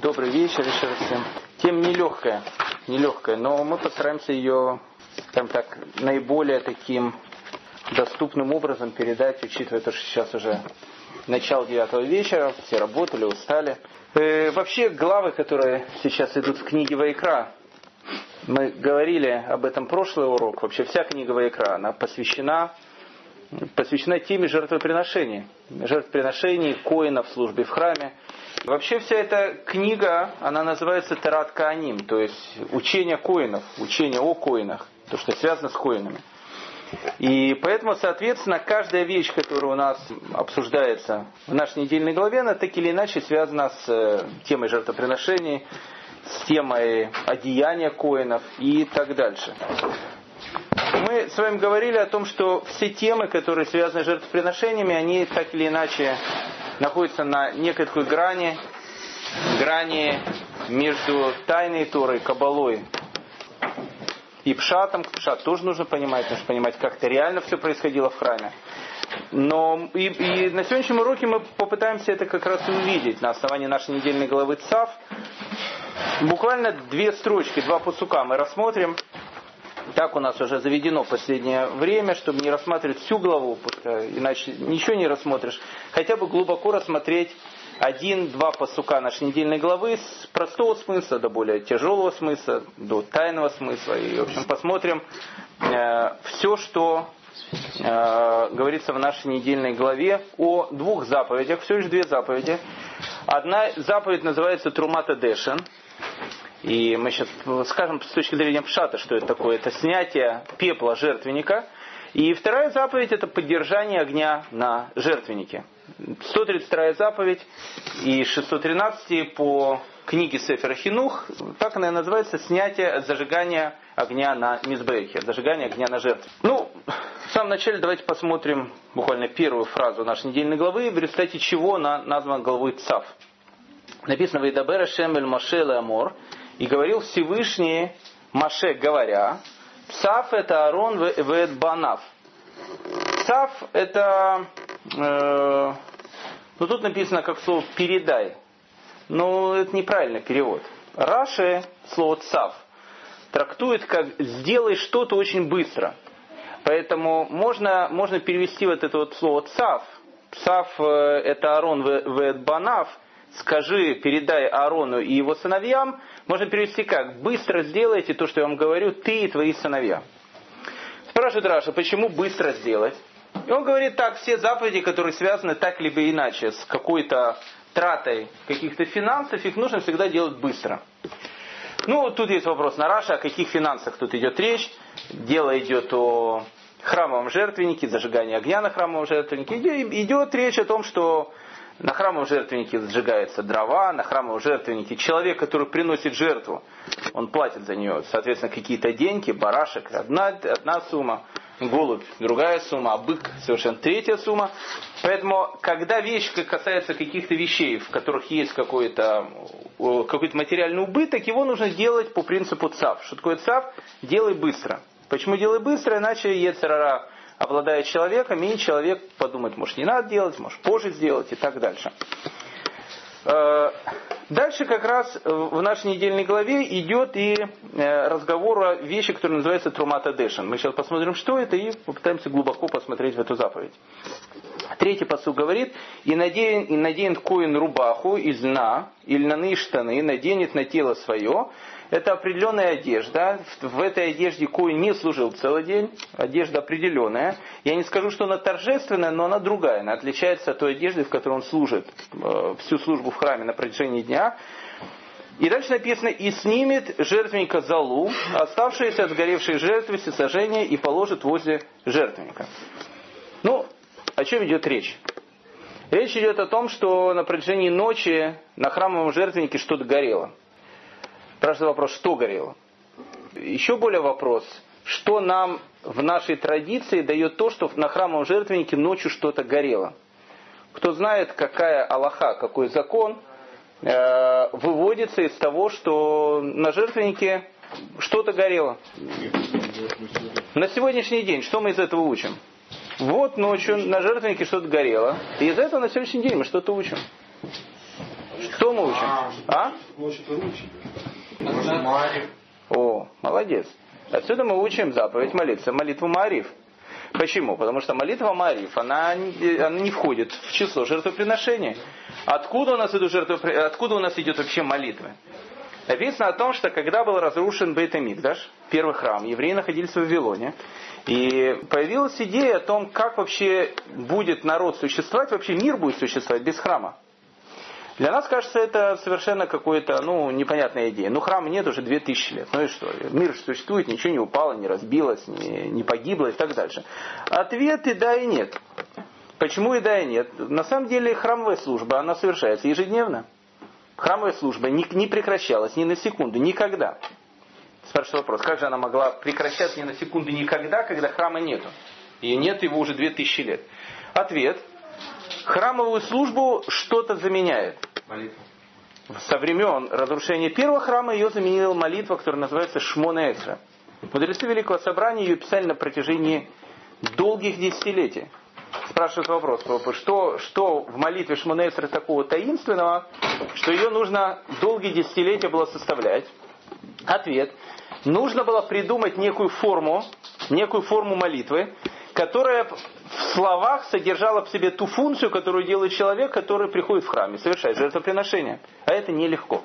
Добрый вечер еще раз всем. Тема нелегкая, нелегкая, но мы постараемся ее, там так, наиболее таким доступным образом передать, учитывая то, что сейчас уже начало девятого вечера, все работали, устали. Э, вообще, главы, которые сейчас идут в книге Вайкра, мы говорили об этом прошлый урок, вообще вся книга Вайкра, она посвящена посвящена теме жертвоприношений. Жертвоприношений, коинов службе в храме. Вообще вся эта книга, она называется Тарат Кааним, то есть учение коинов, учение о коинах, то, что связано с коинами. И поэтому, соответственно, каждая вещь, которая у нас обсуждается в нашей недельной главе, она так или иначе связана с э, темой жертвоприношений, с темой одеяния коинов и так дальше. Мы с вами говорили о том, что все темы, которые связаны с жертвоприношениями, они так или иначе находятся на некой такой грани, грани между тайной Торой, Кабалой и Пшатом. Пшат тоже нужно понимать, нужно понимать, как это реально все происходило в храме. Но и, и на сегодняшнем уроке мы попытаемся это как раз увидеть на основании нашей недельной главы ЦАВ. Буквально две строчки, два посука мы рассмотрим. Так у нас уже заведено последнее время, чтобы не рассматривать всю главу, иначе ничего не рассмотришь. Хотя бы глубоко рассмотреть один-два посука нашей недельной главы с простого смысла до более тяжелого смысла, до тайного смысла. И, в общем, посмотрим э, все, что э, говорится в нашей недельной главе о двух заповедях, всего лишь две заповеди. Одна заповедь называется Трумата Дэшен. И мы сейчас скажем с точки зрения пшата, что это такое. Это снятие пепла жертвенника. И вторая заповедь это поддержание огня на жертвеннике. 132 заповедь и 613 по книге Сефера Хинух, так она и называется, снятие зажигания огня на Мизбехе, зажигание огня на жертве. Ну, в самом начале давайте посмотрим буквально первую фразу нашей недельной главы, в результате чего она названа главой Цав. Написано «Вейдабера Шемель Машел Амор» и говорил Всевышний Маше, говоря, Цав это Арон вет Банав. Цав это, э, ну тут написано как слово передай. Но это неправильный перевод. Раши слово цав трактует как сделай что-то очень быстро. Поэтому можно, можно перевести вот это вот слово цав. Цав э, это Арон вет Банав – скажи, передай Аарону и его сыновьям, можно перевести как? Быстро сделайте то, что я вам говорю, ты и твои сыновья. Спрашивает Раши, почему быстро сделать? И он говорит так, все заповеди, которые связаны так либо иначе с какой-то тратой каких-то финансов, их нужно всегда делать быстро. Ну, тут есть вопрос на Раши, о каких финансах тут идет речь. Дело идет о храмовом жертвеннике, зажигании огня на храмовом жертвеннике. Идет речь о том, что на храмовом жертвеннике сжигаются дрова, на храмовом жертвеннике человек, который приносит жертву, он платит за нее, соответственно, какие-то деньги, барашек, одна, одна сумма, голубь, другая сумма, а бык совершенно третья сумма. Поэтому, когда вещь касается каких-то вещей, в которых есть какой-то какой материальный убыток, его нужно делать по принципу ЦАВ. Что такое ЦАВ? Делай быстро. Почему делай быстро? Иначе Ецерара обладает человеком, и человек подумает, может не надо делать, может позже сделать и так дальше. Э, дальше как раз в нашей недельной главе идет и э, разговор о вещи, которая называется Трумата Дэшен. Мы сейчас посмотрим, что это, и попытаемся глубоко посмотреть в эту заповедь. Третий посыл говорит, и наденет, и наденет коин рубаху из льна, и льняные штаны, наденет на тело свое, это определенная одежда. В этой одежде Коин не служил целый день. Одежда определенная. Я не скажу, что она торжественная, но она другая. Она отличается от той одежды, в которой он служит э, всю службу в храме на протяжении дня. И дальше написано, и снимет жертвенника залу, оставшиеся от сгоревшей жертвы всесожжения, и положит возле жертвенника. Ну, о чем идет речь? Речь идет о том, что на протяжении ночи на храмовом жертвеннике что-то горело. Спрашивает вопрос, что горело? Еще более вопрос, что нам в нашей традиции дает то, что на храмовом жертвеннике ночью что-то горело? Кто знает, какая Аллаха, какой закон э, выводится из того, что на жертвеннике что-то горело? На сегодняшний день, что мы из этого учим? Вот ночью на жертвеннике что-то горело. И из этого на сегодняшний день мы что-то учим. Что мы учим? А? О, молодец. Отсюда мы учим заповедь молиться, молитву Мариф. Почему? Потому что молитва Мариф, она, она не входит в число жертвоприношения. Откуда у нас идут жертвы, откуда у нас идет вообще молитва? Написано о том, что когда был разрушен Бейтамикдаш, первый храм, евреи находились в Вавилоне, и появилась идея о том, как вообще будет народ существовать, вообще мир будет существовать без храма. Для нас кажется это совершенно какой-то, ну, непонятная идея. Ну, храма нет уже 2000 лет. Ну и что? Мир существует, ничего не упало, не разбилось, не, не погибло и так дальше. Ответ и да, и нет. Почему и да, и нет? На самом деле храмовая служба, она совершается ежедневно. Храмовая служба не, не прекращалась ни на секунду, никогда. Спрашивается вопрос, как же она могла прекращаться ни на секунду никогда, когда храма нету? И нет его уже 2000 лет. Ответ – храмовую службу что-то заменяет. Молитва. Со времен разрушения первого храма ее заменила молитва, которая называется Шмона Эсра. Мудрецы Великого Собрания ее писали на протяжении долгих десятилетий. Спрашивают вопрос, что, что в молитве Шмона Эсра такого таинственного, что ее нужно долгие десятилетия было составлять? Ответ. Нужно было придумать некую форму, некую форму молитвы, которая в словах содержала в себе ту функцию, которую делает человек, который приходит в храм и совершает жертвоприношение. А это нелегко.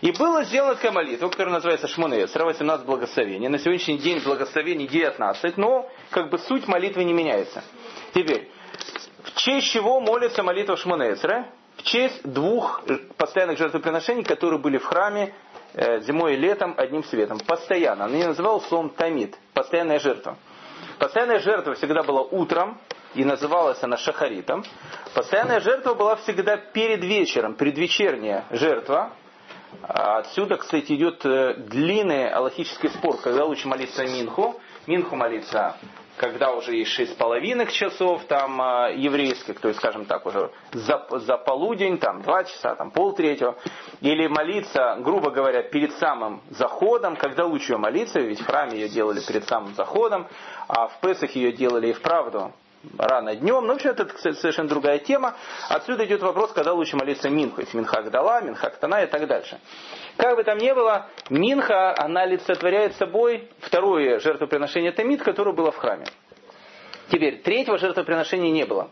И было сделана такая молитва, которая называется Шмонеэсра, 18 благословений. На сегодняшний день благословений 19, но как бы суть молитвы не меняется. Теперь, в честь чего молится молитва Шмонеэсра? В честь двух постоянных жертвоприношений, которые были в храме э, зимой и летом одним светом. Постоянно. Они называл словом Тамид. Постоянная жертва. Постоянная жертва всегда была утром, и называлась она шахаритом. Постоянная жертва была всегда перед вечером, предвечерняя жертва. Отсюда, кстати, идет э, длинный аллахический спор, когда лучше молиться Минху. Минху молиться когда уже есть шесть половинок часов там э, еврейских, то есть, скажем так, уже за, за полудень, там два часа, там полтретьего, или молиться, грубо говоря, перед самым заходом, когда лучше ее молиться, ведь в храме ее делали перед самым заходом, а в Песах ее делали и вправду рано днем. Ну, вообще, это совершенно другая тема. Отсюда идет вопрос, когда лучше молиться Минху. Если Минха Агдала, Минха Ктана и так дальше. Как бы там ни было, Минха, она олицетворяет собой второе жертвоприношение Тамид, которое было в храме. Теперь, третьего жертвоприношения не было.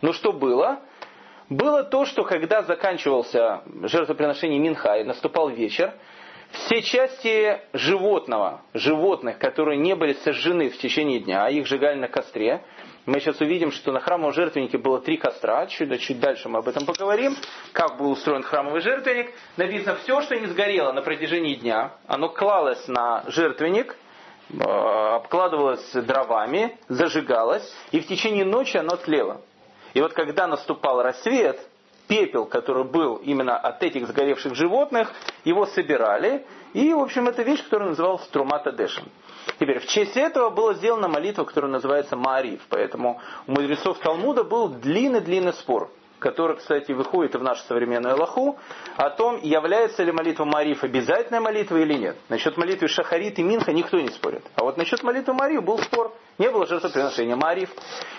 Но что было? Было то, что когда заканчивался жертвоприношение Минха и наступал вечер, все части животного, животных, которые не были сожжены в течение дня, а их сжигали на костре, мы сейчас увидим, что на храмовом жертвеннике было три костра. Чуть, чуть дальше мы об этом поговорим. Как был устроен храмовый жертвенник. Написано, все, что не сгорело на протяжении дня, оно клалось на жертвенник, э, обкладывалось дровами, зажигалось, и в течение ночи оно тлело. И вот когда наступал рассвет, пепел, который был именно от этих сгоревших животных, его собирали, и, в общем, это вещь, которая называлась Трумата Дэшем. Теперь, в честь этого была сделана молитва, которая называется Маариф. Поэтому у мудрецов Талмуда был длинный-длинный спор который, кстати, выходит в нашу современную Аллаху, о том, является ли молитва Мариф обязательной молитвой или нет. Насчет молитвы Шахарит и Минха никто не спорит. А вот насчет молитвы Мариф был спор. Не было жертвоприношения Мариф.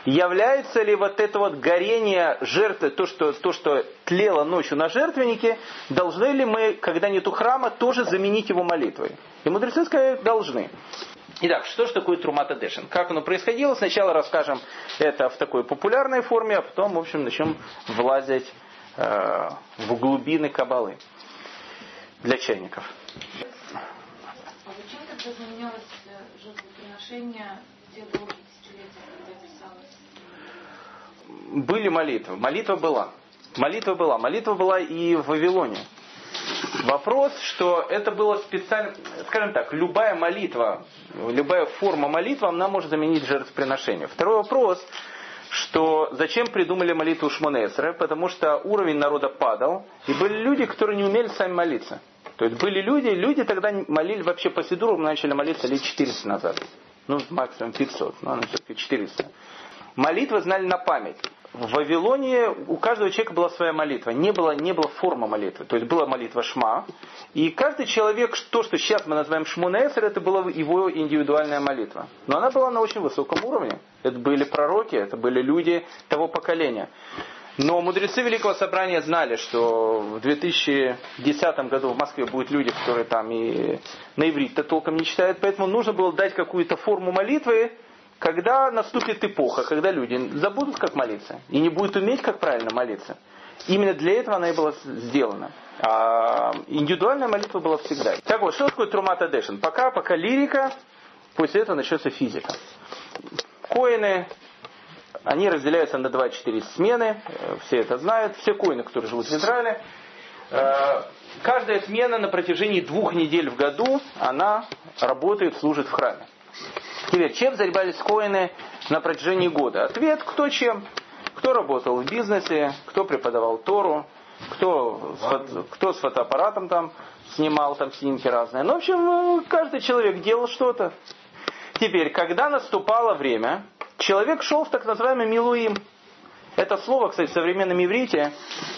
Является ли вот это вот горение жертвы, то что, то, что тлело ночью на жертвеннике, должны ли мы, когда нету храма, тоже заменить его молитвой? И мудрецы сказали, должны. Итак, что же такое Трумата Дэшин? Как оно происходило? Сначала расскажем это в такой популярной форме, а потом, в общем, начнем влазить э, в глубины кабалы для чайников. А зачем тогда заменялось э, жертвоприношение когда писалось? Были молитвы. Молитва была. Молитва была. Молитва была и в Вавилоне. Вопрос, что это было специально, скажем так, любая молитва, любая форма молитвы, она может заменить жертвоприношение. Второй вопрос, что зачем придумали молитву Шмонесры, потому что уровень народа падал, и были люди, которые не умели сами молиться. То есть были люди, люди тогда молили вообще по Сидуру, начали молиться лет 400 назад. Ну, максимум 500, но все-таки 400. Молитвы знали на память в Вавилоне у каждого человека была своя молитва. Не было, не было формы молитвы. То есть была молитва Шма. И каждый человек, то, что сейчас мы называем Шмунесер, это была его индивидуальная молитва. Но она была на очень высоком уровне. Это были пророки, это были люди того поколения. Но мудрецы Великого Собрания знали, что в 2010 году в Москве будут люди, которые там и на иврите толком не читают, поэтому нужно было дать какую-то форму молитвы, когда наступит эпоха, когда люди забудут, как молиться, и не будут уметь, как правильно молиться. Именно для этого она и была сделана. А индивидуальная молитва была всегда. Так вот, что такое Трумата Дэшин? Пока, пока лирика, после этого начнется физика. Коины, они разделяются на 2-4 смены, э, все это знают, все коины, которые живут в Израиле. Э, каждая смена на протяжении двух недель в году, она работает, служит в храме. Теперь, чем занимались коины на протяжении года? Ответ, кто чем. Кто работал в бизнесе, кто преподавал Тору, кто с, кто с фотоаппаратом там снимал там снимки разные. Ну, в общем, каждый человек делал что-то. Теперь, когда наступало время, человек шел в так называемый Милуим. Это слово, кстати, в современном иврите,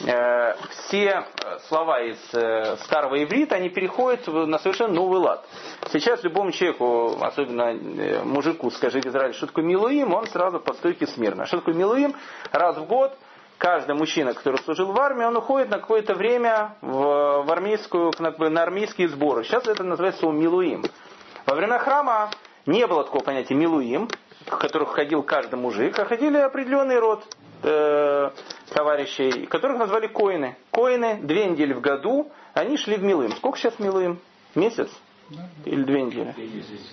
э, все слова из э, старого иврита, они переходят на совершенно новый лад. Сейчас любому человеку, особенно э, мужику, скажи в Израиле, что такое Милуим, он сразу по стойке смирно. Что такое Милуим? Раз в год каждый мужчина, который служил в армии, он уходит на какое-то время в, в армейскую, на армейские сборы. Сейчас это называется слово Милуим. Во время храма не было такого понятия Милуим, в которых ходил каждый мужик, а ходили определенный род э, товарищей, которых назвали коины. Коины две недели в году, они шли в Милуим. Сколько сейчас Милуим? Месяц? Или две недели?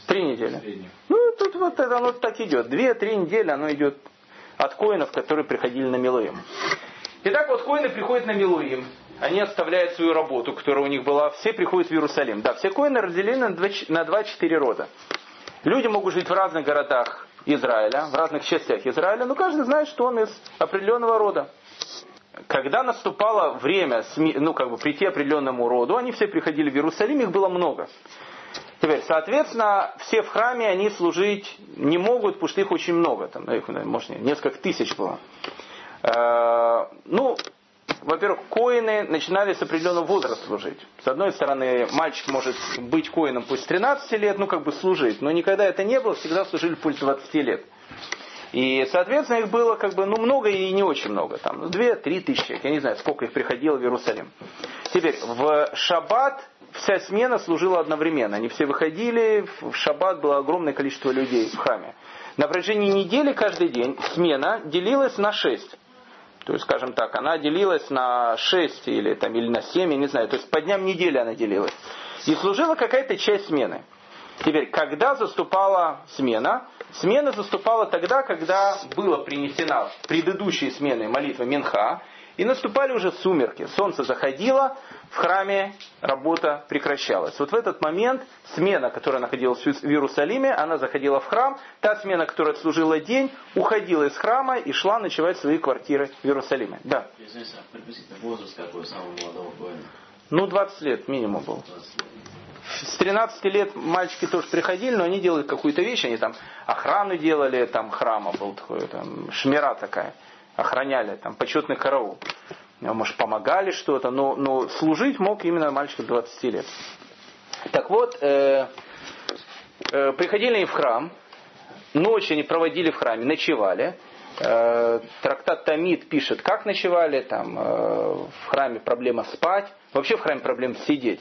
Три недели. Ну, тут вот это оно так идет. Две-три недели оно идет от коинов, которые приходили на Милуим. Итак, вот коины приходят на Милуим. Они оставляют свою работу, которая у них была. Все приходят в Иерусалим. Да, все коины разделены на 2-4 рода. Люди могут жить в разных городах Израиля, в разных частях Израиля, но каждый знает, что он из определенного рода. Когда наступало время, ну, как бы прийти определенному роду, они все приходили в Иерусалим, их было много. Теперь, соответственно, все в храме, они служить не могут, потому что их очень много. Там, их, может, несколько тысяч было. Э, ну, во-первых, коины начинали с определенного возраста служить. С одной стороны, мальчик может быть коином пусть 13 лет, ну как бы служить, но никогда это не было, всегда служили пусть 20 лет. И, соответственно, их было как бы, ну, много и не очень много. Там, ну, 2-3 тысячи, я не знаю, сколько их приходило в Иерусалим. Теперь, в шаббат вся смена служила одновременно. Они все выходили, в шаббат было огромное количество людей в храме. На протяжении недели каждый день смена делилась на 6. То есть, скажем так, она делилась на 6 или, там, или на 7, я не знаю. То есть по дням недели она делилась. И служила какая-то часть смены. Теперь, когда заступала смена? Смена заступала тогда, когда была принесена предыдущей сменой молитва Минха, и наступали уже сумерки. Солнце заходило, в храме работа прекращалась. Вот в этот момент смена, которая находилась в Иерусалиме, она заходила в храм. Та смена, которая служила день, уходила из храма и шла ночевать в свои квартиры в Иерусалиме. Да. Приблизительно возраст какой самого молодого воина? Ну, 20 лет минимум был. 20 лет. С 13 лет мальчики тоже приходили, но они делали какую-то вещь, они там охрану делали, там храма был такой, там шмира такая охраняли, там, почетный караул. Может, помогали что-то, но, но служить мог именно мальчик 20 лет. Так вот, э, э, приходили они в храм, ночь они проводили в храме, ночевали. Э, трактат Тамид пишет, как ночевали, там, э, в храме проблема спать, вообще в храме проблема сидеть.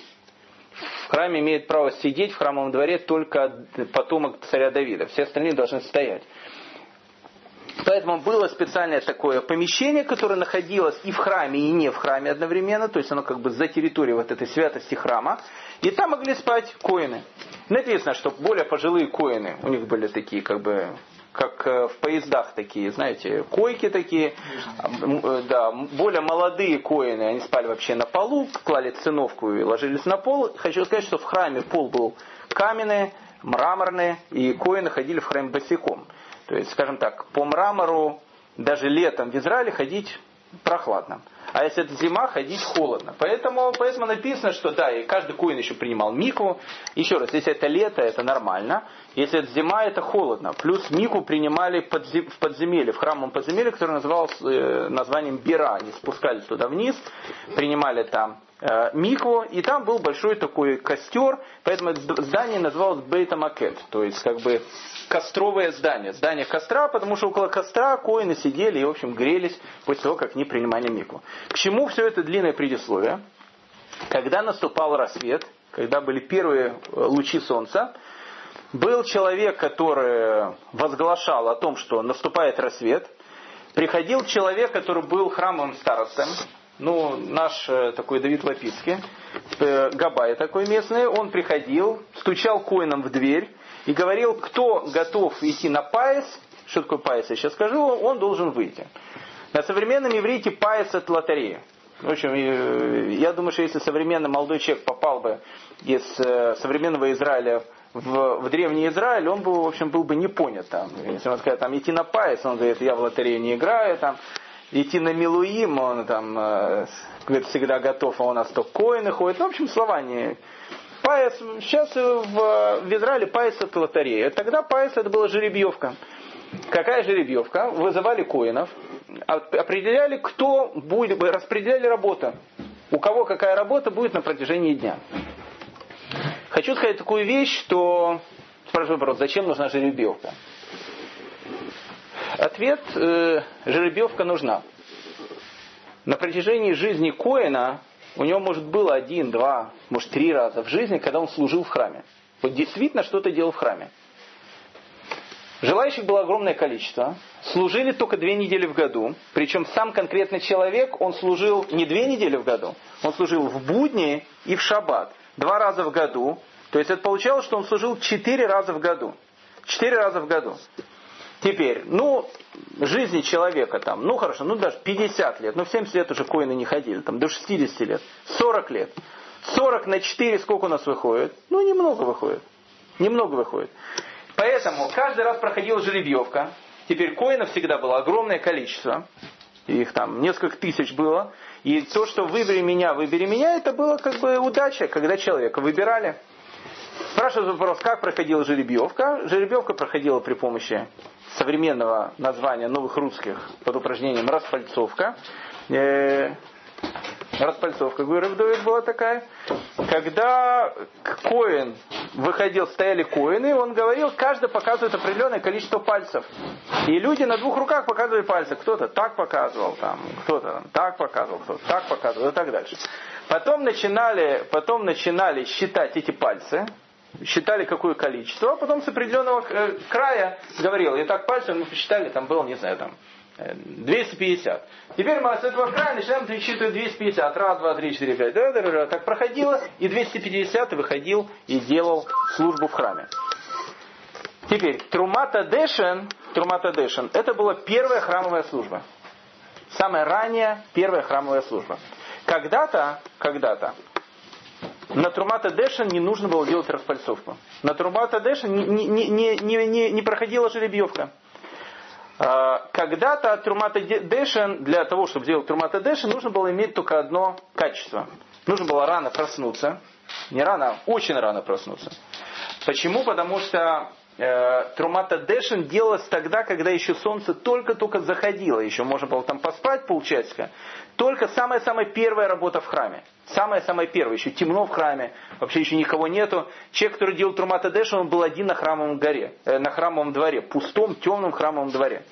В храме имеет право сидеть в храмовом дворе только потомок царя Давида, все остальные должны стоять. Поэтому было специальное такое помещение, которое находилось и в храме, и не в храме одновременно, то есть оно как бы за территорией вот этой святости храма. И там могли спать коины. Написано, что более пожилые коины, у них были такие как бы как э, в поездах такие, знаете, койки такие, э, да, более молодые коины, они спали вообще на полу, клали циновку и ложились на пол. Хочу сказать, что в храме пол был каменный, мраморный, и коины ходили в храме босиком. То есть, скажем так, по мрамору даже летом в Израиле ходить прохладно. А если это зима, ходить холодно. Поэтому, поэтому написано, что да, и каждый коин еще принимал мику. Еще раз, если это лето, это нормально. Если это зима, это холодно. Плюс мику принимали в подземелье, в храмовом подземелье, которое называлось э, названием Бира. Они спускались туда вниз, принимали там Микву, и там был большой такой костер, поэтому это здание называлось Бейта Макет, то есть как бы костровое здание, здание костра, потому что около костра коины сидели и, в общем, грелись после того, как они принимали Микву. К чему все это длинное предисловие? Когда наступал рассвет, когда были первые э, лучи солнца, был человек, который возглашал о том, что наступает рассвет. Приходил человек, который был храмовым старостом, ну, наш э, такой Давид Лапицкий, э, Габай такой местный, он приходил, стучал коином в дверь и говорил, кто готов идти на паис, что такое паис, я сейчас скажу, он должен выйти. На современном иврите паис это лотерея. В общем, я думаю, что если современный молодой человек попал бы из современного Израиля в, в Древний Израиль, он бы, в общем, был бы не понят там. Если он сказать, там, идти на Пайс, он говорит, я в лотерею не играю, там, идти на מילואים, он там, э, говорит, всегда готов, а у нас то коины ходят. Ну, в общем, слова не... פיס, сейчас в, в Израиле פיס это лотерея. Тогда פיס это была жеребьевка. Какая жеребьевка? Вызывали коинов, определяли, кто будет, распределяли работу. У кого какая работа будет на протяжении дня. Хочу сказать такую вещь, что спрашиваю вопрос, зачем нужна жеребьевка? Ответ, э, жеребьевка нужна. На протяжении жизни Коина у него, может, было один, два, может, три раза в жизни, когда он служил в храме. Вот действительно что-то делал в храме. Желающих было огромное количество. Служили только две недели в году. Причем сам конкретный человек, он служил не две недели в году, он служил в будни и в шаббат два раза в году. То есть это получалось, что он служил четыре раза в году. Четыре раза в году. Теперь, ну, жизни человека там, ну хорошо, ну даже 50 лет, ну в 70 лет уже коины не ходили, там до 60 лет, 40 лет. 40 на 4 сколько у нас выходит? Ну, немного выходит. Немного выходит. Поэтому каждый раз проходила жеребьевка. Теперь коинов всегда было огромное количество. Их там несколько тысяч было. И то, что выбери меня, выбери меня, это было как бы удача, когда человека выбирали. Спрашивают вопрос, как проходила жеребьевка. Жеребьевка проходила при помощи современного названия новых русских под упражнением распальцовка. Э, распальцовка, Рэбдовит была такая. Когда коин выходил, стояли коины, он говорил, каждый показывает определенное количество пальцев. И люди на двух руках показывали пальцы. Кто-то так показывал, там, кто-то так показывал, кто-то так показывал и так дальше. Потом начинали, потом начинали считать эти пальцы, считали какое количество, а потом с определенного э, края говорил, и так пальцем мы посчитали, там было, не знаю, там 250. Теперь мы с этого края начинаем пересчитывать 250. Раз, два, три, четыре, пять. Да, да, да. Так проходило, и 250 выходил и делал службу в храме. Теперь, Трумата Дэшен, Трумата Дэшен, это была первая храмовая служба. Самая ранняя первая храмовая служба. Когда-то, когда-то, на תרומת הדשן не нужно было делать распальцовку. На תרומת הדשן не, не, не, не, не, проходила жеребьевка. А, когда-то תרומת הדשן, для того, чтобы сделать תרומת הדשן, нужно было иметь только одно качество. Нужно было рано проснуться. Не рано, а очень рано проснуться. Почему? Потому что э, תרומת הדשן делалась тогда, когда еще солнце только-только заходило. Еще можно было там поспать полчасика. Только самая-самая первая работа в храме. Самая-самая первая. Еще темно в храме. Вообще еще никого нету. Человек, который делал Трумата Дэшин, он был один на храмовом, горе, э, на храмовом дворе. Пустом, темном храмовом дворе.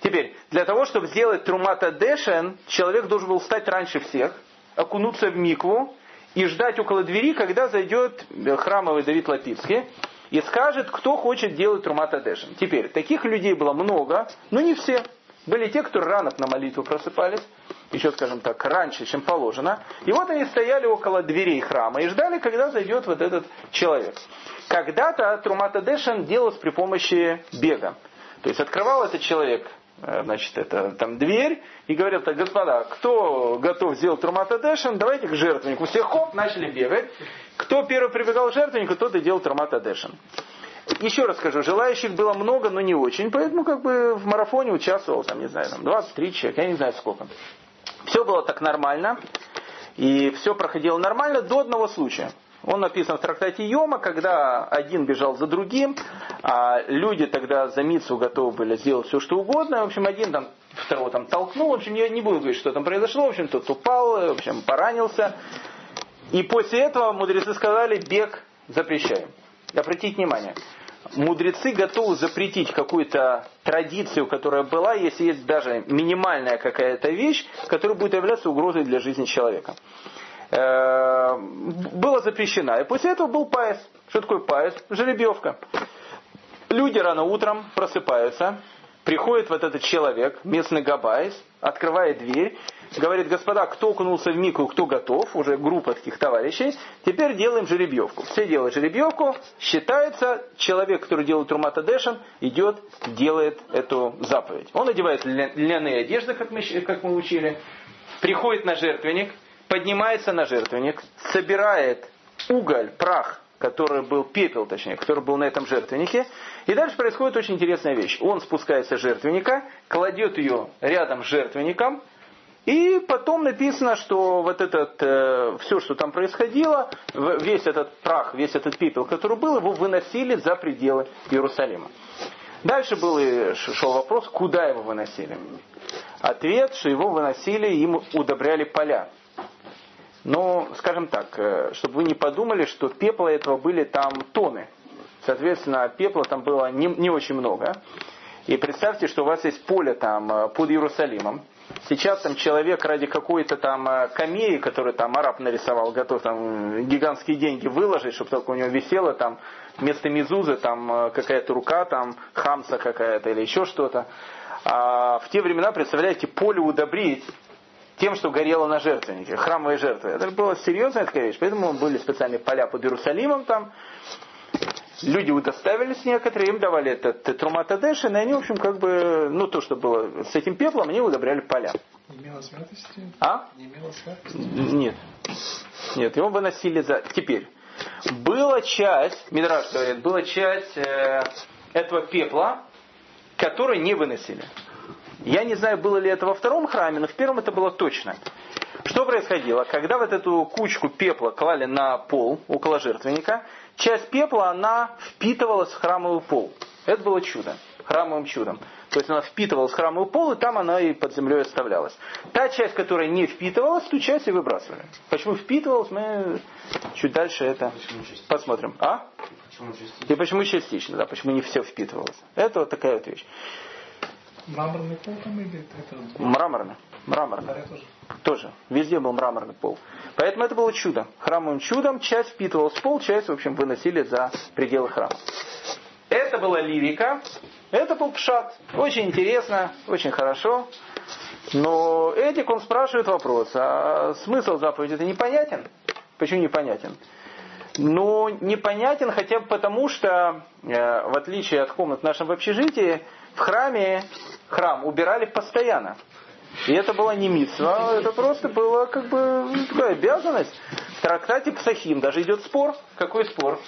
Теперь, для того, чтобы сделать Трумата Дэшен, человек должен был встать раньше всех, окунуться в микву и ждать около двери, когда зайдет храмовый Давид Лапицкий и скажет, кто хочет делать Трумата Дэшен. Теперь, таких людей было много, но не все. Были те, кто рано на молитву просыпались, еще, скажем так, раньше, чем положено. И вот они стояли около дверей храма и ждали, когда зайдет вот этот человек. Когда-то Трумата Дэшен делалось при помощи бега. То есть открывал этот человек э, значит, это там дверь, и говорил так, господа, кто готов сделать Трумата Дэшен, давайте к жертвеннику. Все хоп, начали бегать. Кто первый прибегал к жертвеннику, тот и делал Трумата Дэшен. Еще раз скажу, желающих было много, но не очень, поэтому как бы в марафоне участвовал, там, не знаю, там 23 человек, я не знаю сколько. Все было так нормально, и все проходило нормально до одного случая. Он написан в трактате Йома, когда один бежал за другим, а люди тогда за Мицу готовы были сделать все, что угодно. В общем, один там второго там толкнул. В общем, я не буду говорить, что там произошло. В общем, тот упал, в общем, поранился. И после этого мудрецы сказали, бег запрещаем. Обратите внимание, мудрецы готовы запретить какую-то традицию, которая была, если есть даже минимальная какая-то вещь, которая будет являться угрозой для жизни человека. Э, было запрещено. И после этого был паис. Что такое паис? Жеребьевка. Люди рано утром просыпаются, приходит вот этот человек, местный габайс, открывает дверь, говорит, господа, кто окунулся в мику, кто готов, уже группа таких товарищей, теперь делаем жеребьевку. Все делают жеребьевку, считается, человек, который делает Дэшем, идет, делает эту заповедь. Он одевает льняные одежды, как мы, как мы учили, приходит на жертвенник, поднимается на жертвенник, собирает уголь, прах, который был, пепел точнее, который был на этом жертвеннике. И дальше происходит очень интересная вещь. Он спускается с жертвенника, кладет ее рядом с жертвенником, и потом написано, что вот этот, э, все, что там происходило, весь этот прах, весь этот пепел, который был, его выносили за пределы Иерусалима. Дальше был шел вопрос, куда его выносили. Ответ, что его выносили, им удобряли поля. Но, скажем так, э, чтобы вы не подумали, что пепла этого были там тоны. Соответственно, пепла там было не, не очень много. И представьте, что у вас есть поле там э, под Иерусалимом. Сейчас там человек ради какой-то там э, камеи, который там араб нарисовал, готов там гигантские деньги выложить, чтобы только у него висело там вместо мизузы там какая-то рука, там хамса какая-то или еще что-то. А в те времена, представляете, поле удобрить тем, что горело на жертвеннике, храмовые жертвы. Это была серьезная такая вещь, поэтому были специальные поля под Иерусалимом там. Люди удоставились некоторые, им давали этот труматадешин, и они, в общем, как бы, ну, то, что было с этим пеплом, они удобряли поля. Не имело святости? А? Не имело святости? Нет. Нет, его выносили за... Теперь. Была часть, Мидраш говорит, была часть э, этого пепла, который не выносили. Я не знаю, было ли это во втором храме, но в первом это было точно. Что происходило? Когда вот эту кучку пепла клали на пол около жертвенника, часть пепла, она впитывалась в храмовый пол. Это было чудо, храмовым чудом. То есть она впитывалась в храмовый пол, и там она и под землей оставлялась. Та часть, которая не впитывалась, ту часть и выбрасывали. Почему впитывалась, мы чуть дальше это посмотрим. А? Почему частично? И почему частично, да, почему не все впитывалось. Это вот такая вот вещь. Мраморный пол там или это? Мраморный. Мраморный. Тоже. Везде был мраморный пол. Поэтому это было чудо. Храмовым чудом часть впитывалась в пол, часть, в общем, выносили за пределы храма. Это была лирика. Это был пшат. Очень интересно, очень хорошо. Но Эдик, он спрашивает вопрос, а смысл заповеди это непонятен? Почему непонятен? Ну, непонятен хотя бы потому, что, э, в отличие от комнат в нашем общежитии, в храме храм убирали постоянно. И это была не митцва, это просто была как бы такая обязанность. В трактате Псахим даже идет спор. Какой спор?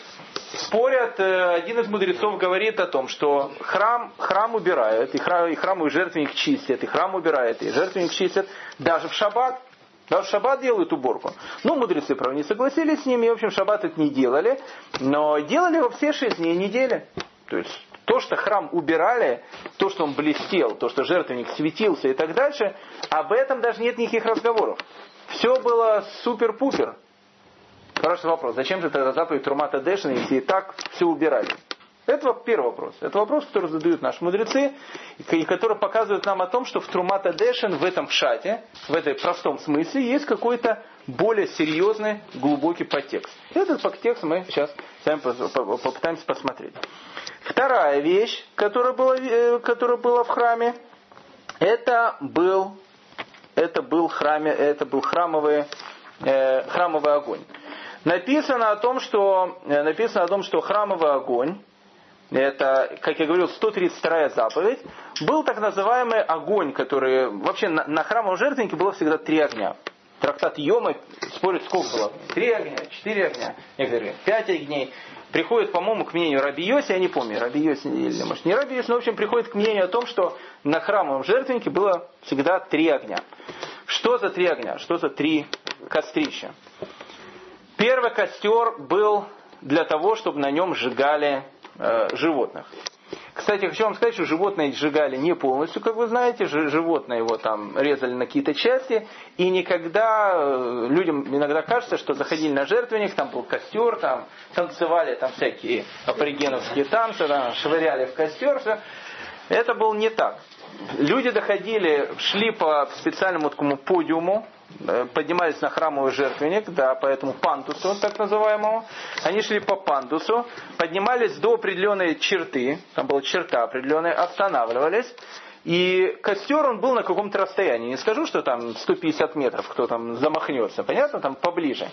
Спорят, э, один из мудрецов говорит о том, что храм, храм убирают, и храм, и храм и жертвенник чистят, и храм убирает, и жертвенник чистят даже в шаббат. Даже в шаббат делают уборку. Ну, мудрецы, правда, не согласились с ними, и, в общем, шаббат это не делали, но делали его все шесть дней недели. То есть то, что храм убирали, то, что он блестел, то, что жертвенник светился и так дальше, об этом даже нет никаких разговоров. Все было супер-пупер. Хороший вопрос. Зачем же тогда заповедь Трумата Дэшина, если и так все убирали? Это первый вопрос. Это вопрос, который задают наши мудрецы, и который показывает нам о том, что в Трумата Дэшин, в этом шате, в этой простом смысле, есть какой-то более серьезный, глубокий подтекст. Этот подтекст мы сейчас с вами попытаемся посмотреть. Вторая вещь, которая была, э, которая была в храме, это был, это был, храме, это был храмовый, э, храмовый огонь. Написано о том, что, э, написано о том, что храмовый огонь, это, как я говорил, 132 заповедь, был так называемый огонь, который вообще на, на храмовом жертвеннике было всегда три огня. Трактат Йома спорит, сколько было? Три огня, четыре огня, некоторые, пять огней приходит, по-моему, к мнению Раби Йоси, я не помню, Раби Йоси или, может, не Раби Йоси, но, в общем, приходит к мнению о том, что на храмовом жертвеннике было всегда три огня. Что за три огня? Что за три кострища? Первый костер был для того, чтобы на нем сжигали э, животных. Кстати, хочу вам сказать, что животное сжигали не полностью, как вы знаете, животное его там резали на какие-то части, и никогда, э, людям иногда кажется, что заходили на жертвенник, там был костер, там танцевали там всякие аборигеновские танцы, там, швыряли в костер, все. Это было не так. Люди доходили, шли по специальному такому подиуму, поднимались на храмовый жертвенник, да, по этому пандусу, так называемому. Они шли по пандусу, поднимались до определенной черты, там была черта определенная, останавливались. И костер, он был на каком-то расстоянии. Не скажу, что там 150 метров, кто там замахнется. Понятно, там поближе.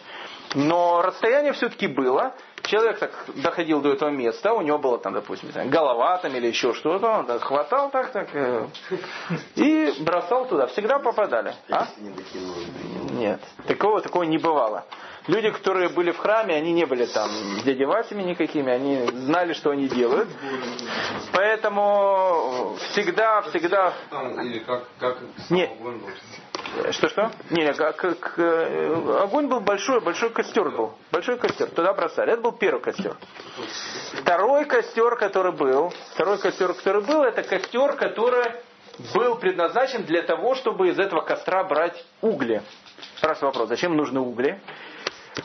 Но расстояние все-таки было. Человек так доходил до этого места, у него было там, допустим, голова там или еще что-то, он так хватал так, так, э, и бросал туда. Всегда попадали. А? Нет, такого, такого не бывало. Люди, которые были в храме, они не были там дядеватями никакими, они знали, что они делают. Поэтому всегда, всегда... Или как, как Не. Что-что? Не, как, как, э, огонь был большой, большой костер был. Большой костер. Туда бросали. Это был первый костер. Второй костер, который был, второй костер, который был, это костер, который был предназначен для того, чтобы из этого костра брать угли. Спрашиваю вопрос, зачем нужны угли?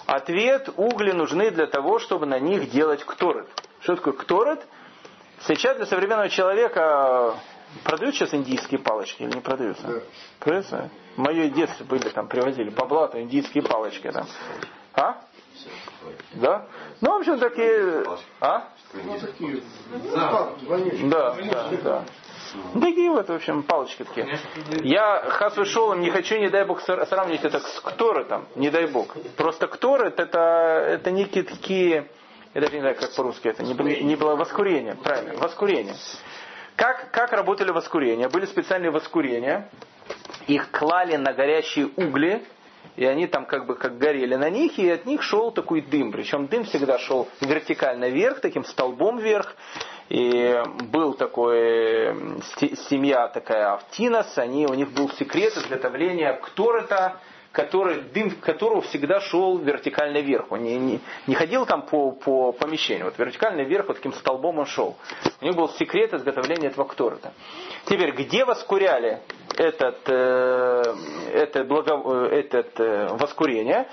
Ответ, угли нужны для того, чтобы на них делать кторет. Что такое кторет? Сейчас для современного человека продают сейчас индийские палочки или не продаются? Продаются? В мое детство были там, привозили по блату индийские палочки там. А? Да? Ну, в общем, такие... А? Да, да, да. Ну, Такие вот, в общем, палочки такие. Я хасвы шолом не хочу, не дай бог, сра- сравнивать это с кторетом, не дай бог. Просто кторет это, это некие такие, я даже не знаю, как по-русски это, не, было- не было воскурение, правильно, воскурение. Как, как работали воскурения? Были специальные воскурения, их клали на горячие угли, и они там как бы как горели на них, и от них шел такой дым. Причем дым всегда шел вертикально вверх, таким столбом вверх. И был такой семья такая Автинос, они, у них был секрет изготовления кторота, который, дым которого всегда шел вертикально вверх. Он не, не, не ходил там по, по помещению. Вот вертикально вверх, вот таким столбом он шел. У них был секрет изготовления этого кторота. Теперь, где воскуряли этот, э, это благо- э, этот э, воскурение?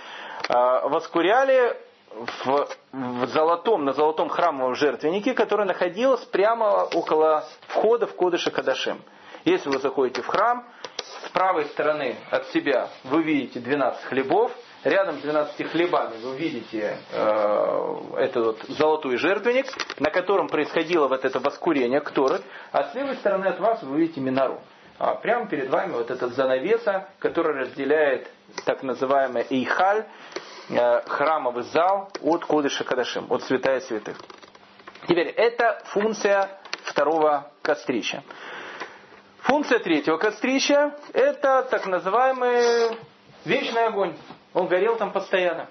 А, воскуряли в, в золотом, на золотом храмовом жертвеннике, который находился прямо около входа в Кодыша Кадашим. Если вы заходите в храм, с правой стороны от себя вы видите 12 хлебов, рядом с 12 хлебами вы видите э, этот вот золотой жертвенник, на котором происходило вот это воскурение, кторет, а с левой стороны от вас вы видите минору. А прямо перед вами вот эта занавеса, которая разделяет так называемый Эйхаль, э, храмовый зал от Кодыша Кадашим, от святая святых. Теперь, это функция второго кострища. Функция третьего кострища – это так называемый вечный огонь. Он горел там постоянно.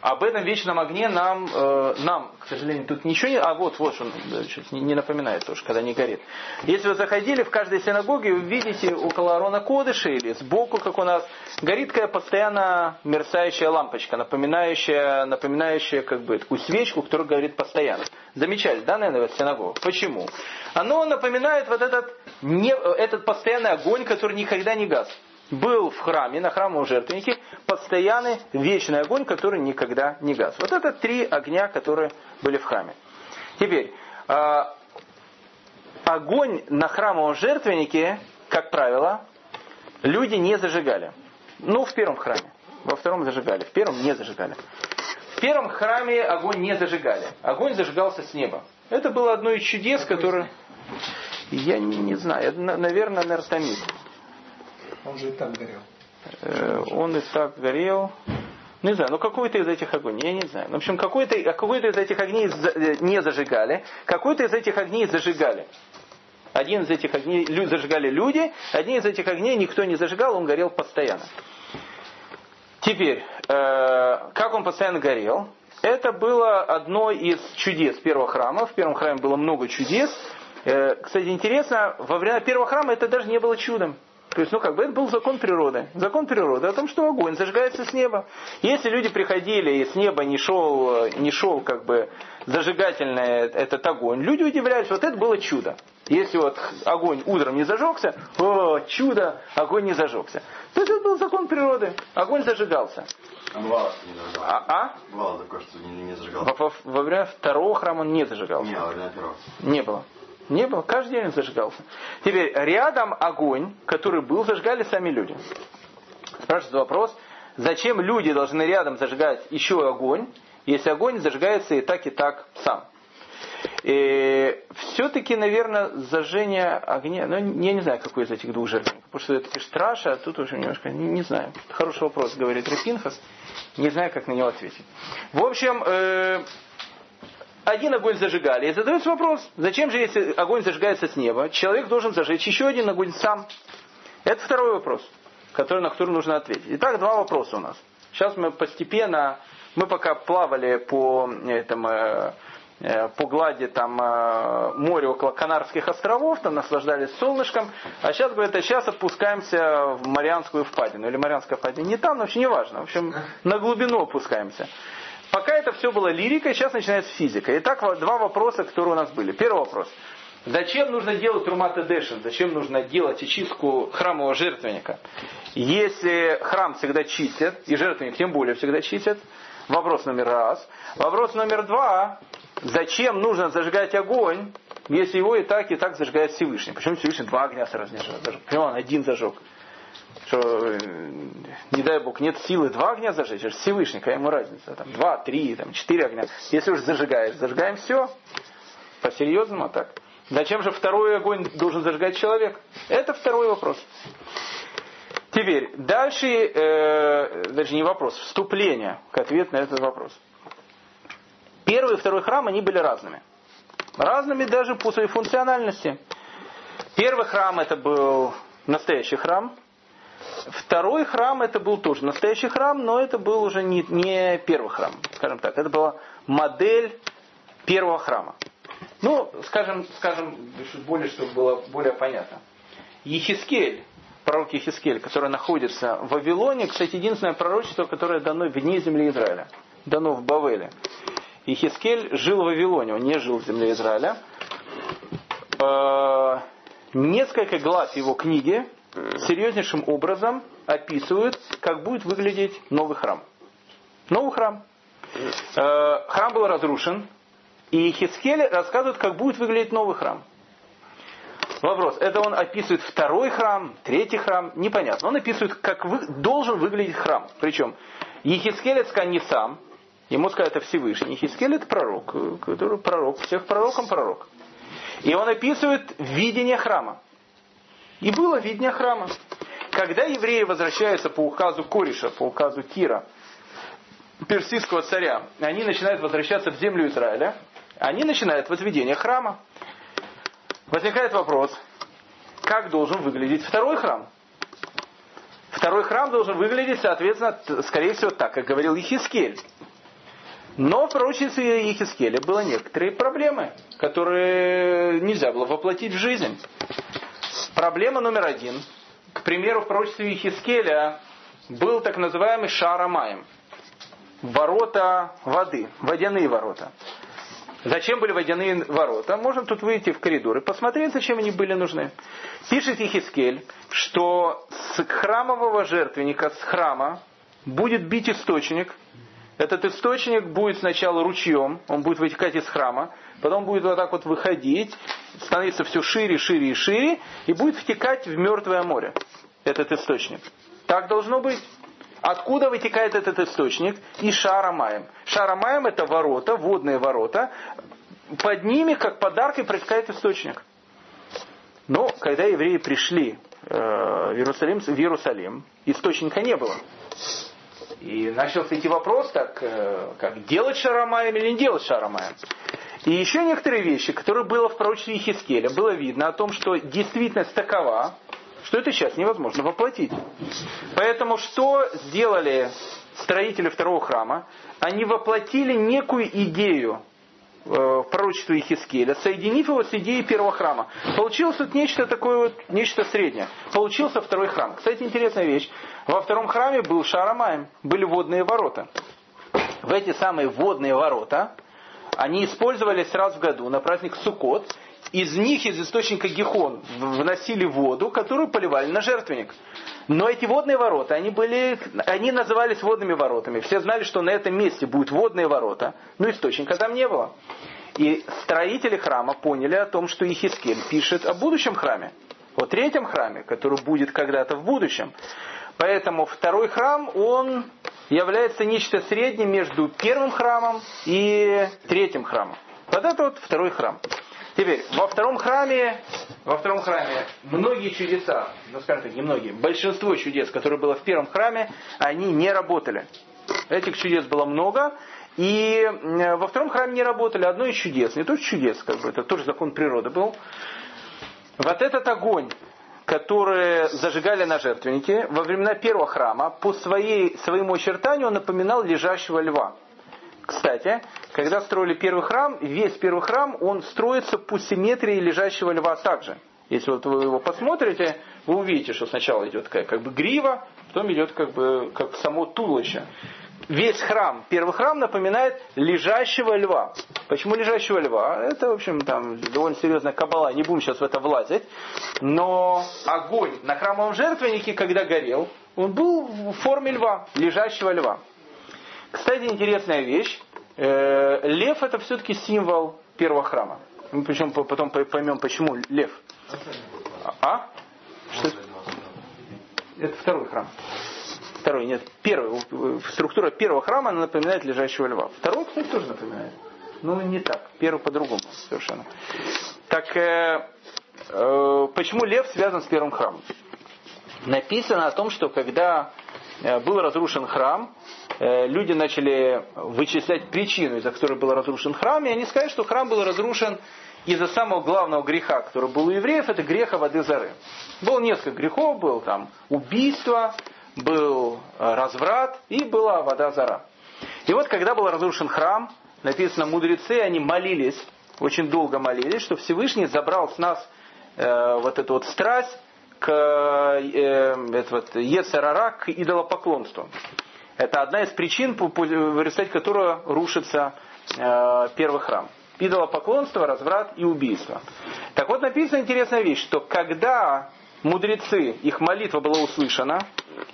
Об этом вечном огне нам, э, нам, к сожалению, тут ничего не... А вот, вот он да, чуть не, не напоминает тоже, когда не горит. Если вы заходили в каждой синагоге, вы видите около Арона Кодыша или сбоку, как у нас, горит такая постоянно мерцающая лампочка, напоминающая, напоминающая как бы такую свечку, которая горит постоянно. Замечали, да, наверное, в синагогах? Почему? Оно напоминает вот этот, не, этот постоянный огонь, который никогда не гас был в храме, на храмовом жертвеннике, постоянный вечный огонь, который никогда не гас. Вот это три огня, которые были в храме. Теперь, э, огонь на храмовом жертвеннике, как правило, люди не зажигали. Ну, в первом храме. Во втором зажигали, в первом не зажигали. В первом храме огонь не зажигали. Огонь зажигался с неба. Это было одно из чудес, которое... Я не, не знаю, это, на- наверное, нартамид. Он же и так горел. Э, он и так горел. Не знаю, ну какой-то из этих огней, я не знаю. В общем, какой-то какой из этих огней э, не зажигали, какой-то из этих огней зажигали. Один из этих огней зажигали люди, один из этих огней никто не зажигал, он горел постоянно. Теперь, э, как он постоянно горел? Это было одно из чудес первого храма. В первом храме было много чудес. Э, кстати, интересно, во время первого храма это даже не было чудом. То есть, ну как бы это был закон природы. Закон природы о том, что огонь зажигается с неба. Если люди приходили и с неба не шел, не шел как бы зажигательный этот огонь, люди удивлялись, вот это было чудо. Если вот огонь утром не зажегся, о, чудо, огонь не зажегся. То есть это был закон природы, огонь зажигался. А не. А, а? Что не, не зажигал. Во, во- во время второго храма он не зажигался. Не, во время первого. Не было. Не было. Каждый день он зажигался. Теперь рядом огонь, который был, зажигали сами люди. Спрашивается вопрос, зачем люди должны рядом зажигать еще огонь, если огонь зажигается и так, и так сам. И все-таки, наверное, зажжение огня, ну, я не знаю, какой из этих двух жертвенников, потому что это Штраша, а тут уже немножко, не, не знаю. Хороший вопрос, говорит Репинхас, не знаю, как на него ответить. В общем, э, один огонь зажигали. И задается вопрос, зачем же, если огонь зажигается с неба, человек должен зажечь еще один огонь сам? Это второй вопрос, который, на который нужно ответить. Итак, два вопроса у нас. Сейчас мы постепенно, мы пока плавали по, этому, э, э, по глади там, э, моря около Канарских островов, там наслаждались солнышком, а сейчас, говорят, а сейчас отпускаемся в Марианскую впадину. Или Марианская впадина не там, но вообще не важно. В общем, на глубину опускаемся. Пока это все было лирикой, сейчас начинается физика. Итак, два вопроса, которые у нас были. Первый вопрос. Зачем нужно делать Дэшин? Зачем нужно делать очистку храмового жертвенника? Если храм всегда чистят, и жертвенник тем более всегда чистят, вопрос номер раз. Вопрос номер два. Зачем нужно зажигать огонь, если его и так, и так зажигает Всевышний? Почему Всевышний два огня сразу не зажег? Почему он один зажег? Что, э, не дай бог, нет силы два огня зажечь, это же Всевышний, какая ему разница? Там, два, три, там, четыре огня. Если уж зажигаешь, зажигаем все. По-серьезному а так. Зачем же второй огонь должен зажигать человек? Это второй вопрос. Теперь, дальше, э, даже не вопрос, вступление к ответу на этот вопрос. Первый и второй храм, они были разными. Разными даже по своей функциональности. Первый храм это был настоящий храм. Второй храм это был тоже настоящий храм, но это был уже не, не первый храм, скажем так. Это была модель первого храма. Ну, скажем, скажем, более, чтобы было более понятно. Ехискель, пророк Ехискель, который находится в Вавилоне, кстати, единственное пророчество, которое дано вне земли Израиля, дано в Бавеле. Ехискель жил в Вавилоне, он не жил в земле Израиля. Э, Несколько глав его книги серьезнейшим образом описывают, как будет выглядеть новый храм. Новый храм. Э, Храм был разрушен, и Хискель рассказывает, как будет выглядеть новый храм. Вопрос, это он описывает второй храм, третий храм, непонятно. Он описывает, как вы, должен выглядеть храм. Причем Ехискель это не сам, ему сказать это Всевышний. Ехискель это пророк, который пророк, всех пророком пророк. И он описывает видение храма. И было видение храма. Когда евреи возвращаются по указу Кориша, по указу Кира, персидского царя, они начинают возвращаться в землю Израиля, они начинают возведение храма. Возникает вопрос, как должен выглядеть второй храм? Второй храм должен выглядеть, соответственно, скорее всего, так, как говорил Ехискель. Но в пророчестве Ехискеля было некоторые проблемы, которые нельзя было воплотить в жизнь. Проблема номер один. К примеру, в пророчестве Ехискеля был так называемый Шарамаем. Ворота воды, водяные ворота. Зачем были водяные ворота? Можно тут выйти в коридор и посмотреть, зачем они были нужны. Пишет Ехискель, что с храмового жертвенника, с храма, будет бить источник. Этот источник будет сначала ручьем, он будет вытекать из храма, потом будет вот так вот выходить, становиться все шире, шире и шире, и будет втекать в мертвое море, этот источник. Так должно быть. Откуда вытекает этот источник? Из Шарамаем. Шарамаем это ворота, водные ворота. Под ними, как подаркой, протекает источник. Но когда евреи пришли э, в, Иерусалим, в Иерусалим, источника не было. И начался идти вопрос, так, э, как делать Шарамаем или не делать Шарамаем. И еще некоторые вещи, которые было в пророчестве Ехискеля, было видно о том, что действительность такова, что это сейчас невозможно воплотить. Поэтому что сделали строители второго храма? Они воплотили некую идею в пророчестве Ихискеля, соединив его с идеей первого храма. Получилось вот нечто такое, вот, нечто среднее. Получился второй храм. Кстати, интересная вещь. Во втором храме был Шарамаем, были водные ворота. В эти самые водные ворота, они использовались раз в году на праздник Суккот. Из них, из источника Гихон, вносили воду, которую поливали на жертвенник. Но эти водные ворота, они, были, они назывались водными воротами. Все знали, что на этом месте будут водные ворота, но источника там не было. И строители храма поняли о том, что Ихискель пишет о будущем храме, о третьем храме, который будет когда-то в будущем. Поэтому второй храм, он является нечто средним между первым храмом и третьим храмом. Вот это вот второй храм. Теперь, во втором храме, во втором храме многие чудеса, ну скажем так, не многие, большинство чудес, которые было в первом храме, они не работали. Этих чудес было много, и во втором храме не работали. Одно из чудес, не только чудес, как бы, это тоже закон природы был. Вот этот огонь, который зажигали на жертвеннике, во времена первого храма, по своей, своему очертанию он напоминал лежащего льва. Кстати, когда строили первый храм, весь первый храм, он строится по симметрии лежащего льва также. Если вот вы его посмотрите, вы увидите, что сначала идет такая как бы грива, потом идет как бы как само туловище. Весь храм, первый храм напоминает лежащего льва. Почему лежащего льва? Это, в общем, там довольно серьезная кабала, не будем сейчас в это влазить. Но огонь на храмовом жертвеннике, когда горел, он был в форме льва, лежащего льва. Кстати, интересная вещь. Э, лев это все-таки символ первого храма. Мы причем потом поймем, почему лев. А? Что? Это второй храм. Второй, нет, первый. Структура первого храма она напоминает лежащего льва. Второй, кстати, тоже напоминает. Ну, не так. Первый по-другому совершенно. Так, э, э, почему лев связан с первым храмом? Написано о том, что когда э, был разрушен храм, люди начали вычислять причину, из-за которой был разрушен храм, и они сказали, что храм был разрушен из-за самого главного греха, который был у евреев, это греха воды зары. Было несколько грехов, был там убийство, был э, разврат и была вода зара. И вот когда был разрушен храм, написано, мудрецы, они молились, очень долго молились, что Всевышний забрал с нас э, вот эту вот страсть к э, это вот, Ецерара, к идолопоклонству. Это одна из причин, в результате которой рушится э, первый храм. Идолопоклонство, разврат и убийство. Так вот написана интересная вещь, что когда мудрецы, их молитва была услышана,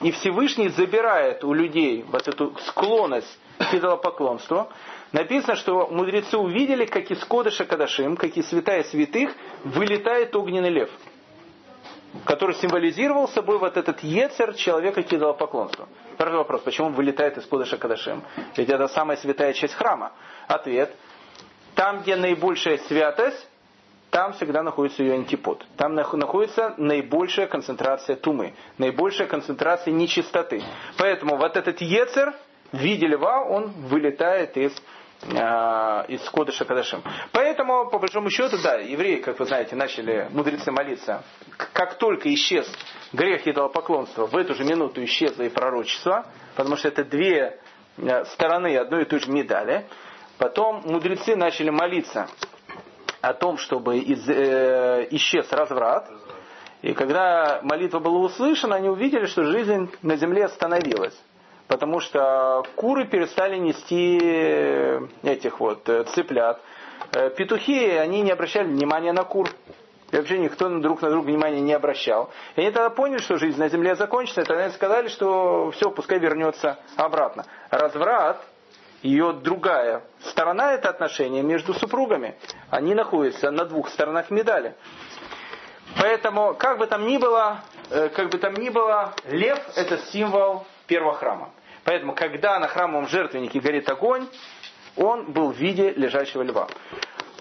и Всевышний забирает у людей вот эту склонность к идолопоклонству, написано, что мудрецы увидели, как из Кодыша Кадашим, как из святая святых, вылетает огненный лев который символизировал собой вот этот ецер человека к идолопоклонству. Второй вопрос, почему он вылетает из Кодыша Кадашим? Ведь это самая святая часть храма. Ответ, там, где наибольшая святость, там всегда находится ее антипод. Там находится наибольшая концентрация тумы, наибольшая концентрация нечистоты. Поэтому вот этот ецер в виде льва, он вылетает из из Кодыша Кадашим. Поэтому, по большому счету, да, евреи, как вы знаете, начали мудрецы молиться. Как только исчез грех идолопоклонства, в эту же минуту исчезло и пророчество, потому что это две э, стороны одной и той же медали. Потом мудрецы начали молиться о том, чтобы из, э, исчез разврат. И когда молитва была услышана, они увидели, что жизнь на земле остановилась потому что куры перестали нести э, этих вот э, цыплят. Э, петухи, они не обращали внимания на кур. И вообще никто друг на друга внимания не обращал. И они тогда поняли, что жизнь на земле закончена, и тогда они сказали, что все, пускай вернется обратно. Разврат, ее другая сторона это отношения между супругами. Они находятся на двух сторонах медали. Поэтому, как бы там ни было, как бы там ни было, лев это символ первого храма. Поэтому, когда на храмовом жертвеннике горит огонь, он был в виде лежащего льва.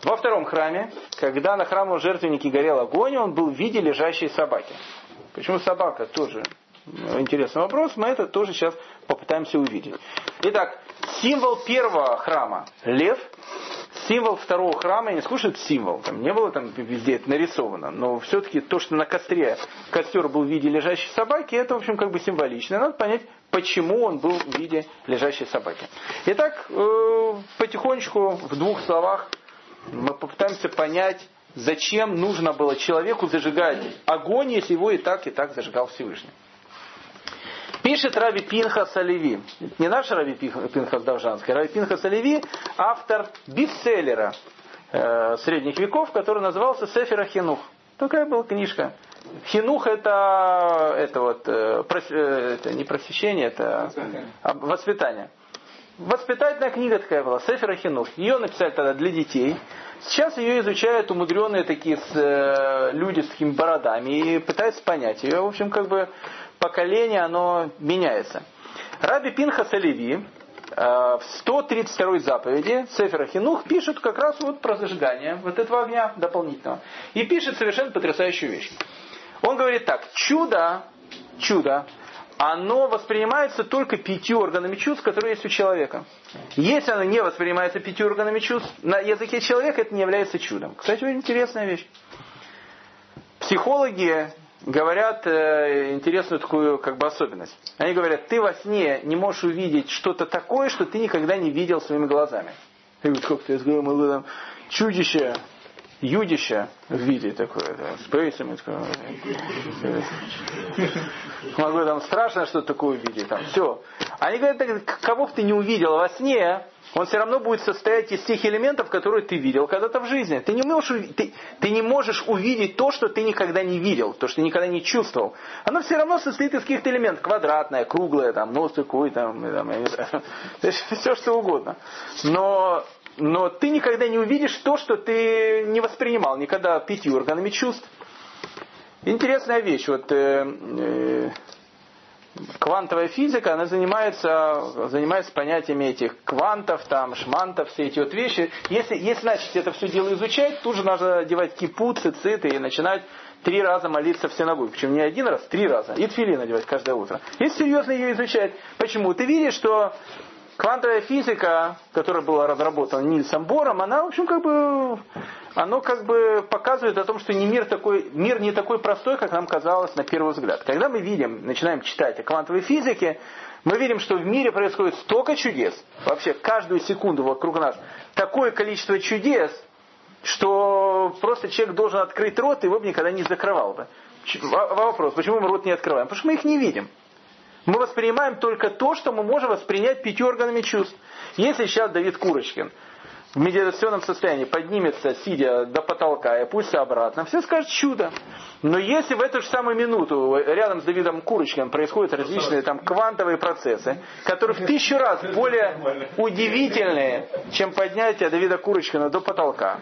Во втором храме, когда на храмовом жертвеннике горел огонь, он был в виде лежащей собаки. Почему собака? Тоже интересный вопрос. Мы это тоже сейчас попытаемся увидеть. Итак, символ первого храма – лев. Символ второго храма, я не скажу, что это символ, там не было там везде это нарисовано, но все-таки то, что на костре костер был в виде лежащей собаки, это, в общем, как бы символично. Надо понять, почему он был в виде лежащей собаки. Итак, э, потихонечку, в двух словах, мы попытаемся понять, зачем нужно было человеку зажигать огонь, если его и так, и так зажигал Всевышний. Пишет Раби Пинхас Оливи, не наш Раби Пинхас Давжанский, Раби Пинхас Оливи, автор бестселлера э, средних веков, который назывался Сефера Хинух. Такая была книжка. Хинух это, это вот, э, э, это не просвещение, это воспитание. Воспитательная книга такая была, Сефера Хинух. Ее написали тогда для детей. Сейчас ее изучают умудренные такие с, э, люди с такими бородами и пытаются понять ее. В общем, как бы поколение, оно меняется. Раби Пинха Салеви в 132 заповеди Сефера Хинух пишет как раз вот про зажигание вот этого огня дополнительного. И пишет совершенно потрясающую вещь. Он говорит так, чудо, чудо, оно воспринимается только пятью органами чувств, которые есть у человека. Если оно не воспринимается пятью органами чувств, на языке человека это не является чудом. Кстати, очень интересная вещь. Психологи говорят э, интересную такую как бы особенность. Они говорят, ты во сне не можешь увидеть что-то такое, что ты никогда не видел своими глазами. И вот как ты говорю, там чудище, юдище в виде такое, да, с пейсами, могу там страшно что-то такое увидеть, там, все. Они говорят, кого бы ты не увидел во сне, он все равно будет состоять из тех элементов, которые ты видел когда-то в жизни. Ты не, можешь, ты, ты не можешь увидеть то, что ты никогда не видел, то, что ты никогда не чувствовал. Оно все равно состоит из каких-то элементов. Квадратное, круглое, там, нос такой, там, там я не знаю, все что угодно. Но, но ты никогда не увидишь то, что ты не воспринимал никогда пятью органами чувств. Интересная вещь. Вот, э, э, квантовая физика, она занимается, занимается понятиями этих квантов, там, шмантов, все эти вот вещи. Если, если начать это все дело изучать, тут же надо одевать кипу, цициты и начинать три раза молиться в синагоге. Причем не один раз, три раза. И тфили надевать каждое утро. Если серьезно ее изучать. Почему? Ты видишь, что квантовая физика, которая была разработана Нильсом Бором, она, в общем, как бы оно как бы показывает о том, что не мир, такой, мир не такой простой, как нам казалось на первый взгляд. Когда мы видим, начинаем читать о квантовой физике, мы видим, что в мире происходит столько чудес, вообще каждую секунду вокруг нас, такое количество чудес, что просто человек должен открыть рот, и его бы никогда не закрывал бы. Вопрос, почему мы рот не открываем? Потому что мы их не видим. Мы воспринимаем только то, что мы можем воспринять пятью органами чувств. Если сейчас Давид Курочкин в медитационном состоянии поднимется, сидя до потолка и опустится обратно, все скажут чудо. Но если в эту же самую минуту рядом с Давидом Курочкиным происходят различные там квантовые процессы, которые в тысячу раз более удивительные, чем поднятие Давида Курочкина до потолка,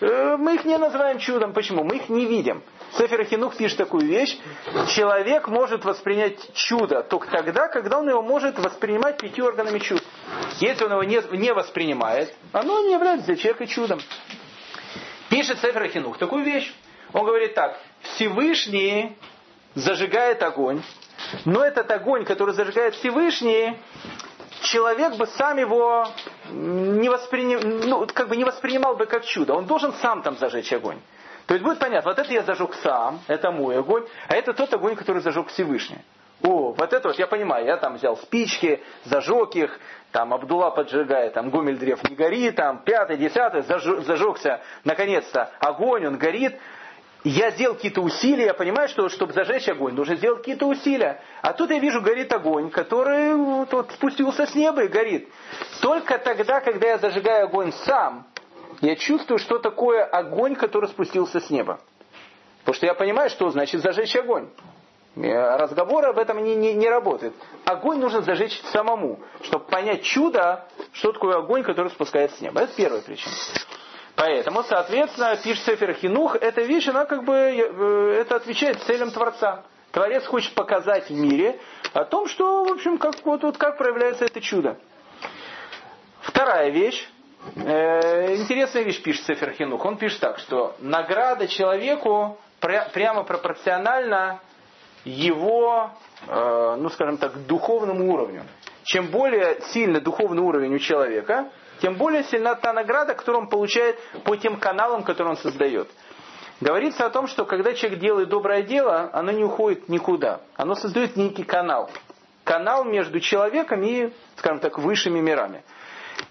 мы их не называем чудом. Почему? Мы их не видим. Сефер Хинух пишет такую вещь. Человек может воспринять чудо только тогда, когда он его может воспринимать пятью органами чувств. Если он его не, не воспринимает, оно не является для человека чудом. Пишет Сефер Хинух такую вещь. Он говорит так. Всевышний зажигает огонь, но этот огонь, который зажигает Всевышний, человек бы сам его не, воспринимал, ну, как бы не воспринимал бы как чудо. Он должен сам там зажечь огонь. То есть будет понятно, вот это я зажег сам, это мой огонь, а это тот огонь, который зажег Всевышний. О, вот это вот я понимаю, я там взял спички, зажег их, там Абдулла поджигает, там Гомель древ не горит, там пятый, десятый, зажегся, наконец-то огонь, он горит. Я сделал какие-то усилия, я понимаю, что чтобы зажечь огонь, нужно сделать какие-то усилия. А тут я вижу, горит огонь, который вот, вот, спустился с неба и горит. Только тогда, когда я зажигаю огонь сам, я чувствую, что такое огонь, который спустился с неба. Потому что я понимаю, что значит зажечь огонь. Разговоры об этом не, не, не работают. Огонь нужно зажечь самому, чтобы понять чудо, что такое огонь, который спускается с неба. Это первая причина. Поэтому, соответственно, пишет Сефер Хинух, эта вещь, она как бы, э, это отвечает целям Творца. Творец хочет показать в мире о том, что, в общем, как, вот, вот как проявляется это чудо. Вторая вещь, э, интересная вещь пишет Сефер Хинух. Он пишет так, что награда человеку пря- прямо пропорциональна его, э, ну скажем так, духовному уровню. Чем более сильный духовный уровень у человека, тем более сильна та награда, которую он получает по тем каналам, которые он создает. Говорится о том, что когда человек делает доброе дело, оно не уходит никуда. Оно создает некий канал. канал между человеком и, скажем так, высшими мирами.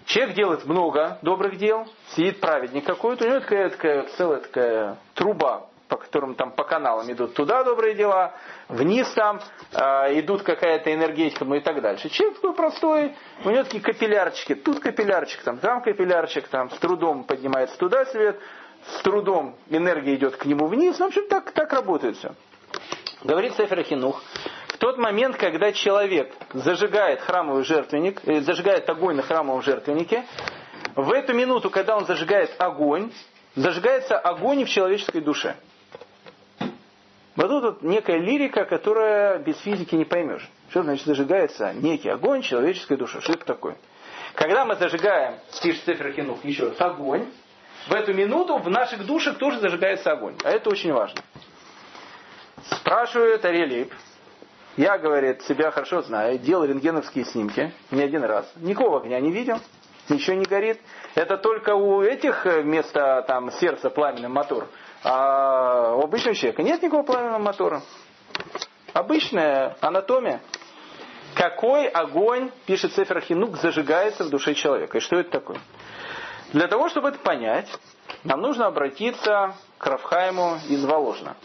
Человек делает много добрых дел, сидит праведник какой-то, у него такая, такая целая такая труба, по которым там по каналам идут туда добрые дела, вниз там э, идут какая-то энергетика, ну и так дальше. Человек такой простой, у него такие капиллярчики, тут капиллярчик, там, там капиллярчик, там с трудом поднимается туда свет, с трудом энергия идет к нему вниз, ну, в общем, так, так работает все. Говорит Сефер Хинух, в тот момент, когда человек зажигает храмовый жертвенник, э, зажигает огонь на храмовом жертвеннике, в эту минуту, когда он зажигает огонь, зажигается огонь в человеческой душе. Вот тут вот некая лирика, которая без физики не поймешь. Что значит зажигается некий огонь человеческой души? Что это такое? Когда мы зажигаем, пишет Цифр Хинух, еще раз, огонь, в эту минуту в наших душах тоже зажигается огонь. А это очень важно. Спрашивает Арелип. Я, говорит, себя хорошо знаю, делал рентгеновские снимки не один раз. Никакого огня не видел, ничего не горит. Это только у этих вместо там, сердца пламенный мотор. А у обычного человека нет никакого пламенного мотора. Обычная анатомия. Какой огонь, пишет Сефер Хинук, зажигается в душе человека? И что это такое? Для того, чтобы это понять, нам нужно обратиться к Рафхайму из Воложна,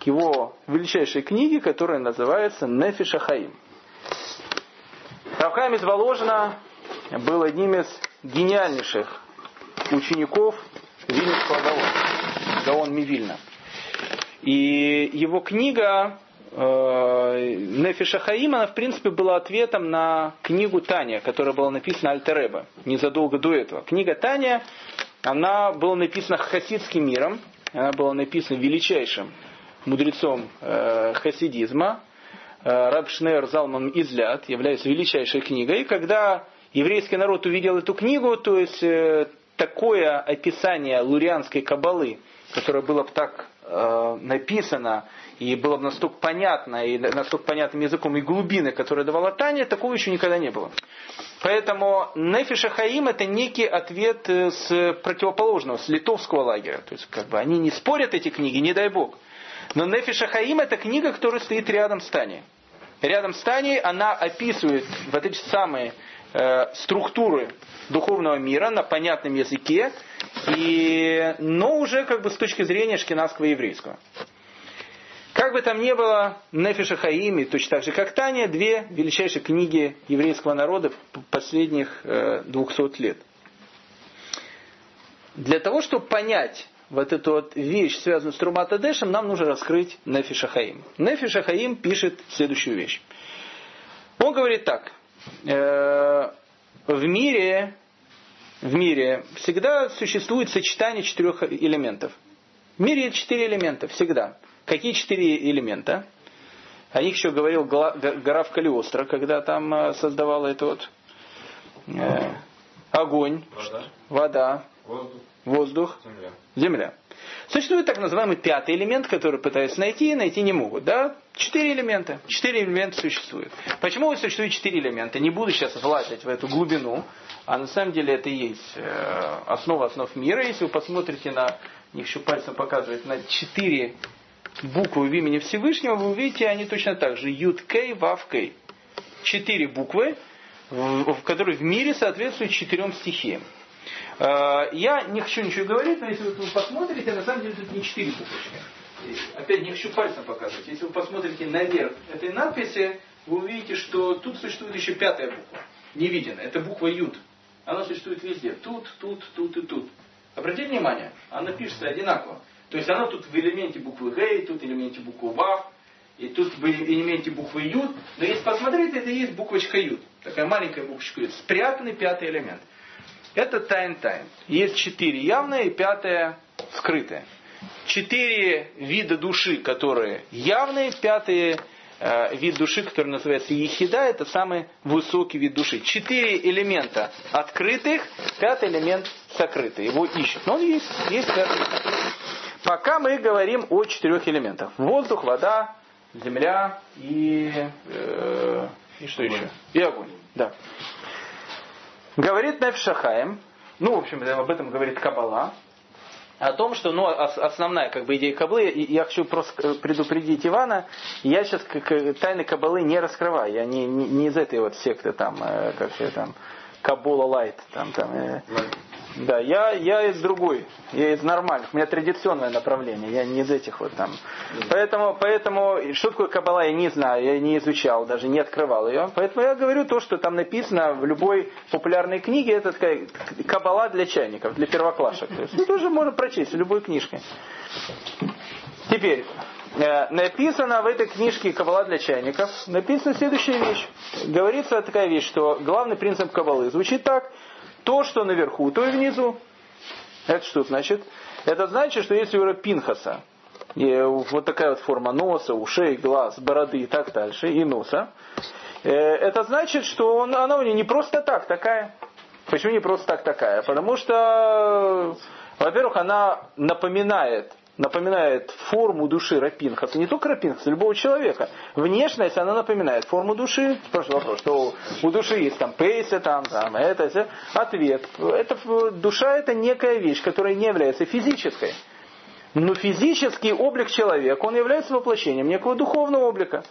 к его величайшей книге, которая называется Нефиша Хаим. Рафхайм из Воложна был одним из гениальнейших учеников Вильнюсского Гаона, Гаон Мивильна. И его книга э, Нефиша Хаим, она в принципе была ответом на книгу Таня, которая была написана Альтереба незадолго до этого. Книга Таня, она была написана хасидским миром, она была написана величайшим мудрецом э, хасидизма, э, Раб Шнер Залман Излят, является величайшей книгой. И когда еврейский народ увидел эту книгу, то есть такое описание лурианской кабалы, которое было бы так э, написано и было бы настолько понятно, и настолько понятным языком, и глубины, которые давала Таня, такого еще никогда не было. Поэтому Нефиша Хаим это некий ответ э, с противоположного, с литовского лагеря. То есть как бы они не спорят эти книги, не дай бог. Но Нефиша Хаим это книга, которая стоит рядом с Таней. Рядом с Таней она описывает вот эти самые э, структуры духовного мира на понятном языке, и, но уже как бы с точки зрения шкинавского еврейского. Как бы там ни было, Нефиша Хаими, точно так же как Таня, две величайшие книги еврейского народа последних э, 200 лет. Для того, чтобы понять вот эту вот вещь, связанную с Трумата Дэшем, нам нужно раскрыть Нефиша Хаим. Нефиша Хаим пишет следующую вещь. Он говорит так. Э, в мире, в мире всегда существует сочетание четырех элементов. В мире четыре элемента, всегда. Какие четыре элемента? О них еще говорил Граф Калиостро, когда там э, создавал это вот э, огонь, Вода. вода, Воздух. Воздух, Земля. земля. Существует так называемый пятый элемент, который пытаются найти и найти не могут. Да? Четыре элемента. Четыре элемента существуют. Почему существует четыре элемента? Не буду сейчас влазить в эту глубину, а на самом деле это и есть э, основа основ мира. Если вы посмотрите на, них еще пальцем показывает, на четыре буквы в имени Всевышнего, вы увидите, они точно так же. Юд Кей, Вав Кей. Четыре буквы, в, в которые в мире соответствуют четырем стихиям. Э, Я не хочу ничего говорить, но если вы посмотрите, на самом деле тут не четыре буквочки. Опять не хочу пальцем показывать. Если вы посмотрите наверх этой надписи, вы увидите, что тут существует еще пятая буква. Невиденная. Это буква Юд. Она существует везде. Тут, тут, тут и тут. Обратите внимание, она пишется одинаково. То есть она тут в элементе буквы Гей, тут в элементе буквы Вав, и тут в элементе буквы Юд. Но если посмотреть, это и есть буквочка Юд. Такая маленькая буквочка Юд. Спрятанный пятый элемент. Это тайн-тайн. Есть четыре явные и пятое скрытое. Четыре вида души, которые явные, пятый э, вид души, который называется ехида, это самый высокий вид души. Четыре элемента открытых, пятый элемент сокрытый. Его ищут. Но он есть, есть пятый. Пока мы говорим о четырех элементах. Воздух, вода, земля и, э, и что Огонь. еще? И огонь. Да. Говорит Неф Шахаем, ну, в общем, об этом говорит Кабала, о том, что ну, основная как бы, идея Каблы, и я хочу просто предупредить Ивана, я сейчас тайны Кабалы не раскрываю, я не, не, не из этой вот секты там, э, как все там, Кабула Лайт, там, там, э, да, я, я из другой, я из нормальных, у меня традиционное направление, я не из этих вот там. Поэтому, поэтому что такое Кабала, я не знаю, я не изучал, даже не открывал ее. Поэтому я говорю то, что там написано в любой популярной книге, это такая Кабала для чайников, для первоклашек. То есть, ну, тоже можно прочесть в любой книжке. Теперь, э, написано в этой книжке «Кабала для чайников», написана следующая вещь. Говорится такая вещь, что главный принцип Кабалы звучит так – то, что наверху, то и внизу. Это что значит? Это значит, что если у Пинхаса и вот такая вот форма носа, ушей, глаз, бороды и так дальше, и носа, э, это значит, что он, она у нее не просто так такая. Почему не просто так такая? Потому что, во-первых, она напоминает напоминает форму души Рапинхаса, не только Рапинхаса, любого человека. Внешность, она напоминает форму души. Спрашиваю вопрос, что у души есть там пейсы, там, там, это, это. Ответ. Это, душа это некая вещь, которая не является физической. Но физический облик человека, он является воплощением некого духовного облика.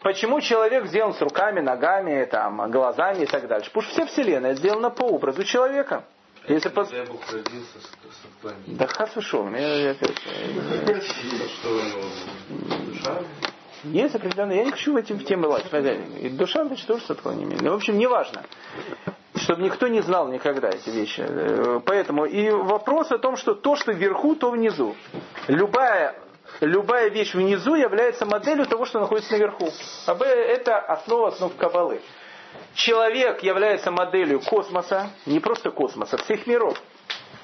Почему человек сделан с руками, ногами, там, глазами и так дальше? Потому что вся Вселенная сделана по образу человека. Если под... Бог родился с, с Да хас ушел. Я, я, Есть определенные... Я не хочу в эти темы лазить. И душа, значит, тоже с отклонениями. Ну, в общем, неважно. Чтобы никто не знал никогда эти вещи. Э, поэтому и вопрос о том, что то, что вверху, то внизу. Любая любая вещь внизу является моделью того, что находится наверху. А это основа основ Кабалы. Человек является моделью космоса, не просто космоса, всех миров.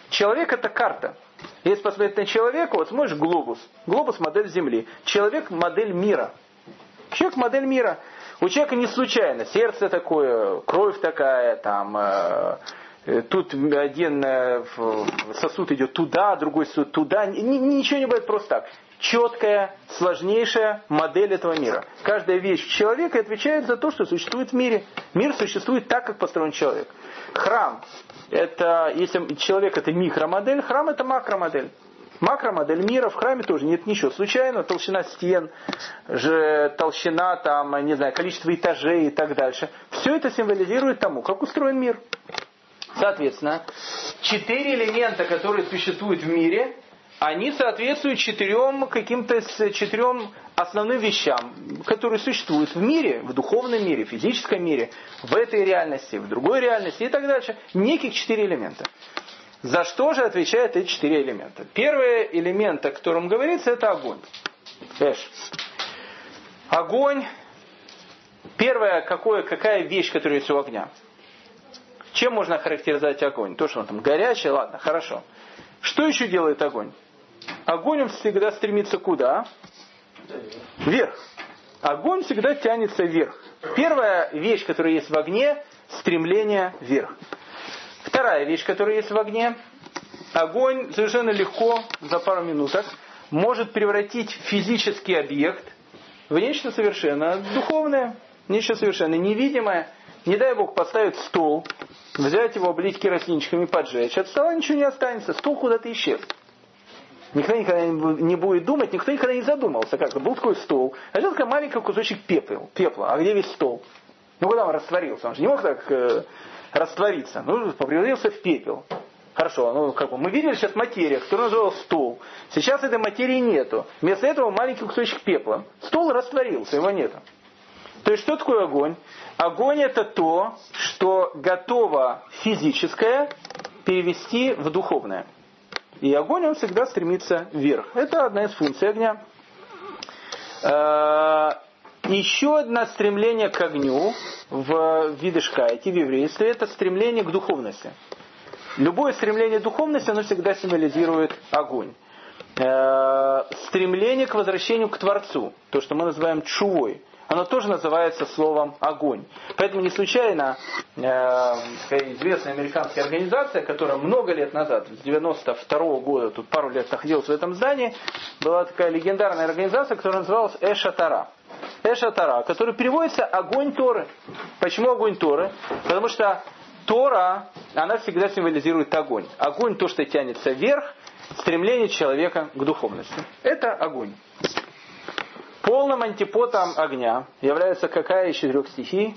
Человек это карта. Если посмотреть на человека, вот смотришь глобус. Глобус модель Земли. Человек модель мира. Человек модель мира. У человека не случайно сердце такое, кровь такая, там, э, э тут один э, сосуд идет туда, другой сосуд туда. Ничего не бывает просто так четкая, сложнейшая модель этого мира. Каждая вещь человека отвечает за то, что существует в мире. Мир существует так, как построен человек. Храм, это, если человек это микромодель, храм это макромодель. Макромодель мира в храме тоже нет ничего случайного, толщина стен, же, толщина, там, не знаю, количество этажей и так дальше. Все это символизирует тому, как устроен мир. Соответственно, четыре элемента, которые существуют в мире, они соответствуют четырем каким-то четырем основным вещам, которые существуют в мире, в духовном мире, в физическом мире, в этой реальности, в другой реальности и так дальше. Неких четыре элемента. За что же отвечают эти четыре элемента? Первый элемент, о котором говорится, это огонь. Эш. Огонь. Первое, какое, какая вещь, которая есть у огня? Чем можно характеризовать огонь? То, что он там горячий, ладно, хорошо. Что еще делает огонь? Огонь он всегда стремится куда? Вверх. Огонь всегда тянется вверх. Первая вещь, которая есть в огне, стремление вверх. Вторая вещь, которая есть в огне, огонь совершенно легко за пару минуток может превратить физический объект в нечто совершенно духовное, нечто совершенно невидимое. Не дай Бог поставить стол, взять его, облить керосинчиками, поджечь. От стола ничего не останется, стол куда-то исчез. Никто никогда не будет думать, никто никогда не задумался, как был такой стол, а сейчас такой маленький кусочек пепла, пепла, а где весь стол? Ну куда он растворился? Он же не мог так э, раствориться. Ну, превратился в пепел. Хорошо, ну как бы мы видели сейчас материя, которая называлась стол. Сейчас этой материи нету. Вместо этого маленький кусочек пепла. Стол растворился, его нету. То есть что такое огонь? Огонь это то, что готово физическое перевести в духовное. И огонь, он всегда стремится вверх. Это одна из функций огня. Э, еще одно стремление к огню в видышкайте, в еврействе, это стремление к духовности. Любое стремление к духовности, оно всегда символизирует огонь. Э, стремление к возвращению к Творцу, то, что мы называем чувой – оно тоже называется словом огонь. Поэтому не случайно э, известная американская организация, которая много лет назад, с 92 -го года, тут пару лет находилась в этом здании, была такая легендарная организация, которая называлась Эшатара. Эшатара, который переводится огонь Торы. Почему огонь Торы? Потому что Тора, она всегда символизирует огонь. Огонь то, что тянется вверх, стремление человека к духовности. Это огонь. Полным антипотом огня является какая из четырех стихий?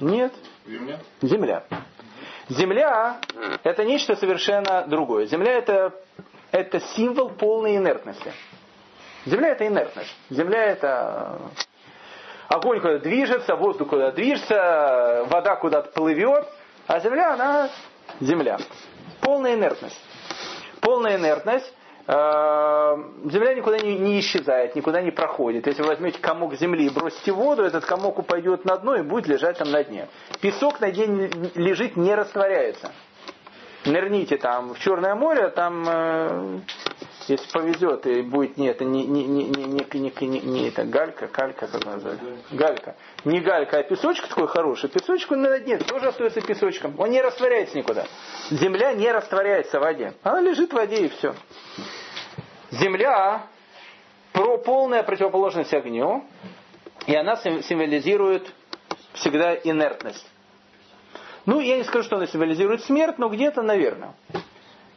Нет. Земля? Земля. Земля – это нечто совершенно другое. Земля это, – это символ полной инертности. Земля – это инертность. Земля – это огонь куда движется, воздух куда движется, вода куда-то плывет, а земля, она земля. Полная инертность. Полная инертность. Э, земля никуда не, не исчезает, никуда не проходит. Если вы возьмете комок земли и бросите воду, этот комок упадет на дно и будет лежать там на дне. Песок на дне лежит, не растворяется. Нырните там в Черное море, там э, если повезет, и будет не это не, не, не, не, не, не, не, это галька, калька, как называется? Галька. Не галька, а песочек такой хороший. Песочек он на дне тоже остается песочком. Он не растворяется никуда. Земля не растворяется в воде. Она лежит в воде и все. Земля про полная противоположность огню, и она символизирует всегда инертность. Ну, я не скажу, что она символизирует смерть, но где-то, наверное.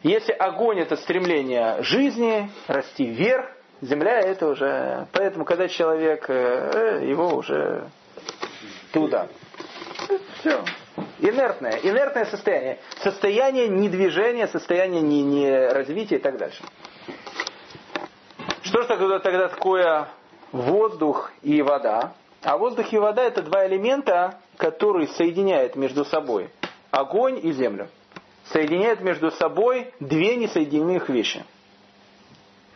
Если огонь это стремление жизни, расти вверх, земля это уже... Поэтому, когда человек, э, его уже туда. Все. Инертное. Инертное состояние. Состояние не движения, состояние не, не развития и так дальше. Что же тогда, тогда такое воздух и вода? А воздух и вода это два элемента, которые соединяют между собой огонь и землю соединяет между собой две несоединимых вещи.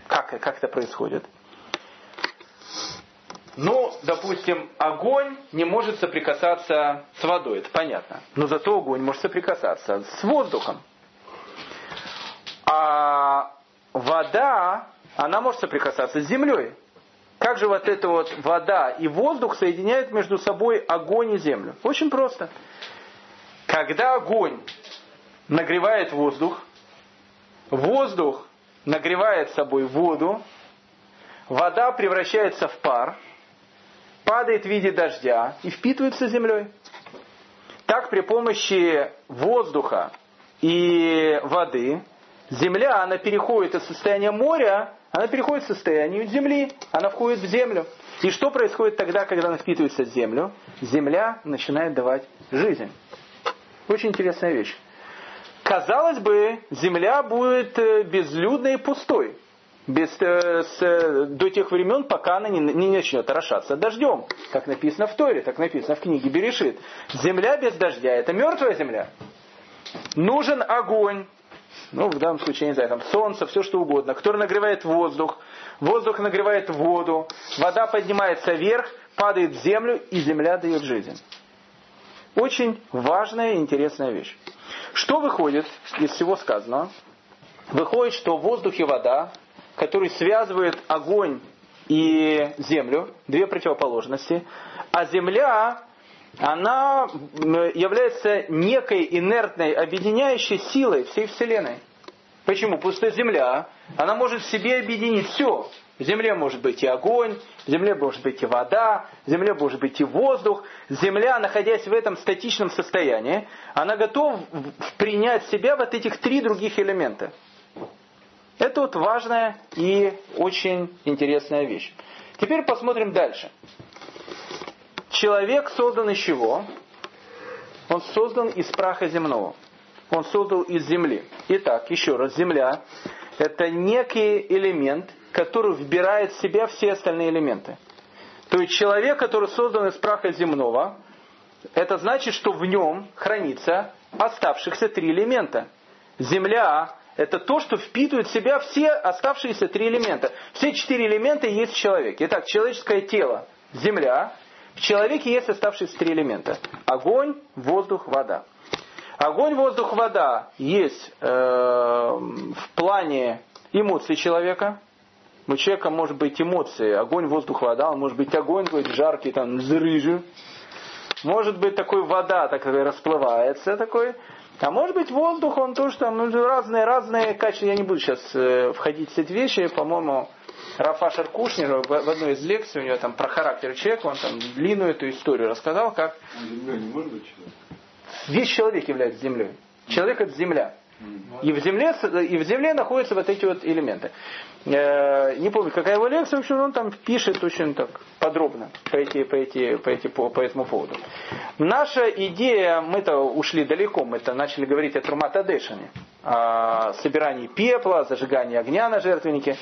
Как, как это происходит? Ну, допустим, огонь не может соприкасаться с водой, это понятно. Но зато огонь может соприкасаться с воздухом. А вода, она может соприкасаться с землей. Как же вот эта вот вода и воздух соединяют между собой огонь и землю? Очень просто. Когда огонь нагревает воздух, воздух нагревает собой воду, вода превращается в пар, падает в виде дождя и впитывается землей. Так при помощи воздуха и воды земля, она переходит из состояния моря, она переходит в состояние земли, она входит в землю. И что происходит тогда, когда она впитывается в землю? Земля начинает давать жизнь. Очень интересная вещь казалось бы, земля будет э, безлюдной и пустой. Без, э, с, э, до тех времен, пока она не, не начнет орошаться дождем. Как написано в Торе, так написано в книге Берешит. Земля без дождя – это мертвая земля. Нужен огонь, ну, в данном случае, не знаю, там солнце, все что угодно, который нагревает воздух, воздух нагревает воду, вода поднимается вверх, падает в землю, и земля дает жизнь. Очень важная и интересная вещь. Что выходит из всего сказанного? Выходит, что воздух и вода, которые связывают огонь и землю, две противоположности, а земля, она является некой инертной объединяющей силой всей Вселенной. Почему? Потому что земля, она может в себе объединить все. В земле может быть и огонь, в земле может быть и вода, в земле может быть и воздух. Земля, находясь в этом статичном состоянии, она готова принять в себя вот этих три других элемента. Это вот важная и очень интересная вещь. Теперь посмотрим дальше. Человек создан из чего? Он создан из праха земного. Он создан из земли. Итак, еще раз, земля – это некий элемент – который вбирает в себя все остальные элементы. То есть человек, который создан из праха земного, это значит, что в нем хранится оставшихся три элемента. Земля – это то, что впитывает в себя все оставшиеся три элемента. Все четыре элемента есть в человеке. Итак, человеческое тело – земля. В человеке есть оставшиеся три элемента. Огонь, воздух, вода. Огонь, воздух, вода есть э, в плане эмоций человека – у человека может быть эмоции, огонь, воздух, вода, он может быть огонь какой-то жаркий, там, зрыжу. Может быть такой вода, такая расплывается такой. А может быть воздух, он тоже там ну, разные, разные качества. Я не буду сейчас э, входить в эти вещи. По-моему, Рафа Шаркушнер в, в одной из лекций, у него там про характер человека, он там длинную эту историю рассказал, как... Земля не может быть весь человек является землей. Человек это земля. И в земле, и в земле находятся вот эти вот элементы. Э, не помню, какая его лекция, в общем, он там пишет очень так подробно по, эти, по, эти, по, эти, по, по этому поводу. Наша идея, мы-то ушли далеко, мы-то начали говорить о Труматадешине, о собирании пепла, зажигании огня на жертвеннике.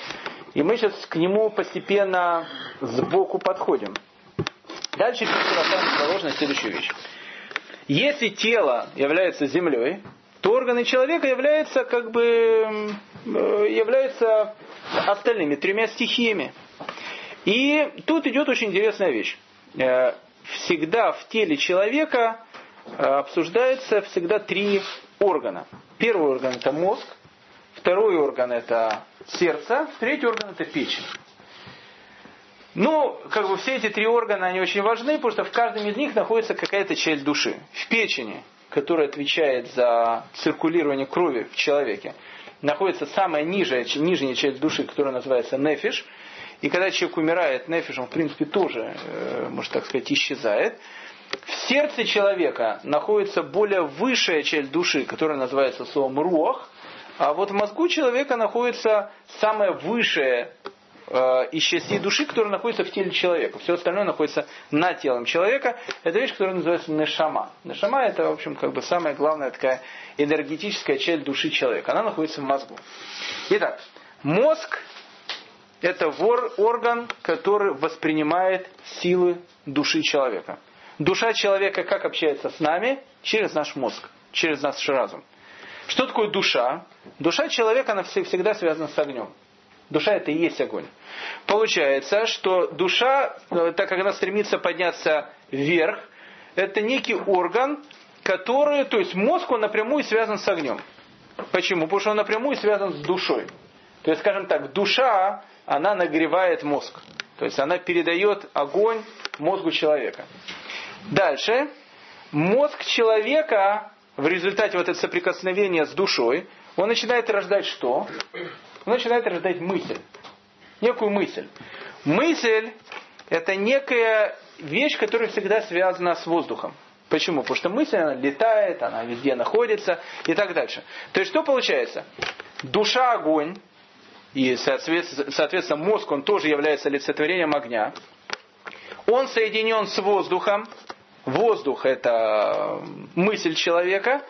И мы сейчас к нему постепенно сбоку подходим. Дальше заложена следующую вещь. Если тело является землей, то органы человека являются как бы э, являются остальными тремя стихиями. И тут идет очень интересная вещь. Э, всегда в теле человека э, обсуждается всегда три органа. Первый орган это мозг, второй орган это сердце, третий орган это печень. Ну, как бы все эти три органа, они очень важны, потому что в каждом из них находится какая-то часть души. В печени который отвечает за циркулирование крови в человеке, находится самая нижняя, нижняя часть души, которая называется нефиш. И когда человек умирает, нефиш, он в принципе тоже, э, можно так сказать, исчезает. В сердце человека находится более высшая часть души, которая называется словом руах. А вот в мозгу человека находится самая высшая Э, из частей души, которая находится в теле человека. Все остальное находится над телом человека. Это вещь, которая называется нешама. Нешама это, в общем, как бы самая главная такая энергетическая часть души человека. Она находится в мозгу. Итак, мозг это вор, орган, который воспринимает силы души человека. Душа человека как общается с нами? Через наш мозг, через наш разум. Что такое душа? Душа человека, она всегда связана с огнем. Душа это и есть огонь. Получается, что душа, э, так как она стремится подняться вверх, это некий орган, который, то есть мозг, он напрямую связан с огнем. Почему? Потому что он напрямую связан с душой. То есть, скажем так, душа, она нагревает мозг. То есть она передает огонь мозгу человека. Дальше. Мозг человека в результате вот этого соприкосновения с душой, он начинает рождать что? Он начинает рождать мысль. Некую мысль. Мысль – это некая вещь, которая всегда связана с воздухом. Почему? Потому что мысль, она летает, она везде находится и так дальше. То есть, что получается? Душа – огонь, и, соответственно, мозг, он тоже является олицетворением огня. Он соединен с воздухом. Воздух – это мысль человека.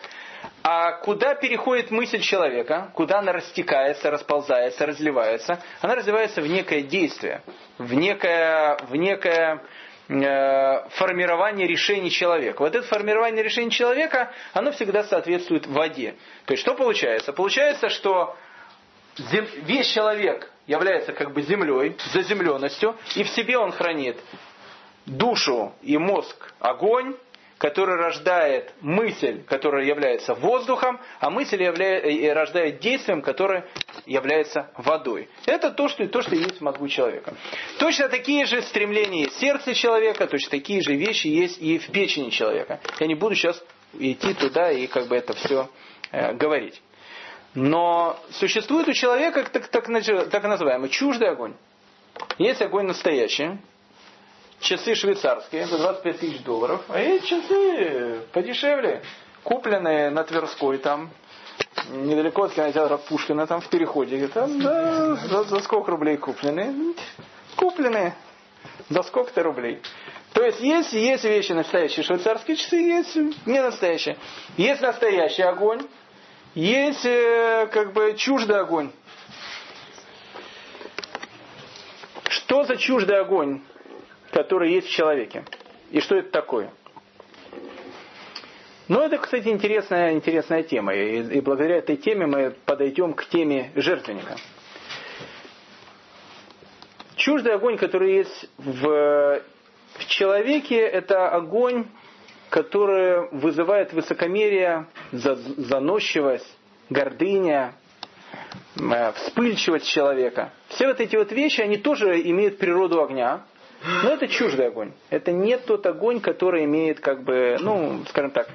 А куда переходит мысль человека, куда она растекается, расползается, разливается? Она развивается в некое действие, в некое, в некое э, формирование решений человека. Вот это формирование решений человека, оно всегда соответствует воде. То есть что получается? Получается, что зем, весь человек является как бы землей, заземленностью, и в себе он хранит душу и мозг огонь, который рождает мысль, которая является воздухом, а мысль являет, рождает действием, которое является водой. Это то что, то, что есть в мозгу человека. Точно такие же стремления есть в сердце человека, точно такие же вещи есть и в печени человека. Я не буду сейчас идти туда и как бы это все э, говорить. Но существует у человека так, так, так называемый чуждый огонь. Есть огонь настоящий, часы швейцарские за 25 тысяч долларов, а есть часы подешевле, купленные на Тверской там, недалеко от кинотеатра Пушкина, там в переходе, там, да, за, за сколько рублей купленные? Купленные. За сколько-то рублей. То есть есть, есть вещи настоящие швейцарские часы, есть не настоящие. Есть настоящий огонь, есть э, как бы чуждый огонь. Что за чуждый огонь? Который есть в человеке. И что это такое? Ну, это, кстати, интересная, интересная тема. И, и благодаря этой теме мы подойдем к теме жертвенника. Чуждый огонь, который есть в, в человеке, это огонь, который вызывает высокомерие, заносчивость, гордыня, э, вспыльчивость человека. Все вот эти вот вещи, они тоже имеют природу огня, но это чуждый огонь. Это не тот огонь, который имеет, как бы, ну, скажем так,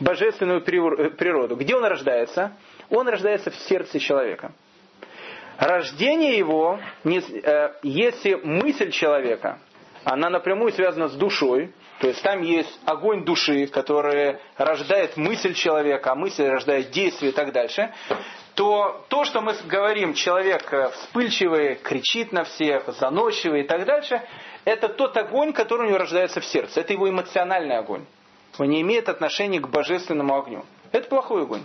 божественную природу. Где он рождается? Он рождается в сердце человека. Рождение его, э, если мысль человека, она напрямую связана с душой, То есть там есть огонь души, который рождает мысль человека, а мысль рождает действие и так дальше, то то, что мы говорим, человек вспыльчивый, кричит на всех, заносчивый и так дальше, это тот огонь, который у него рождается в сердце. Это его эмоциональный огонь. Он не имеет отношения к божественному огню. Это плохой огонь.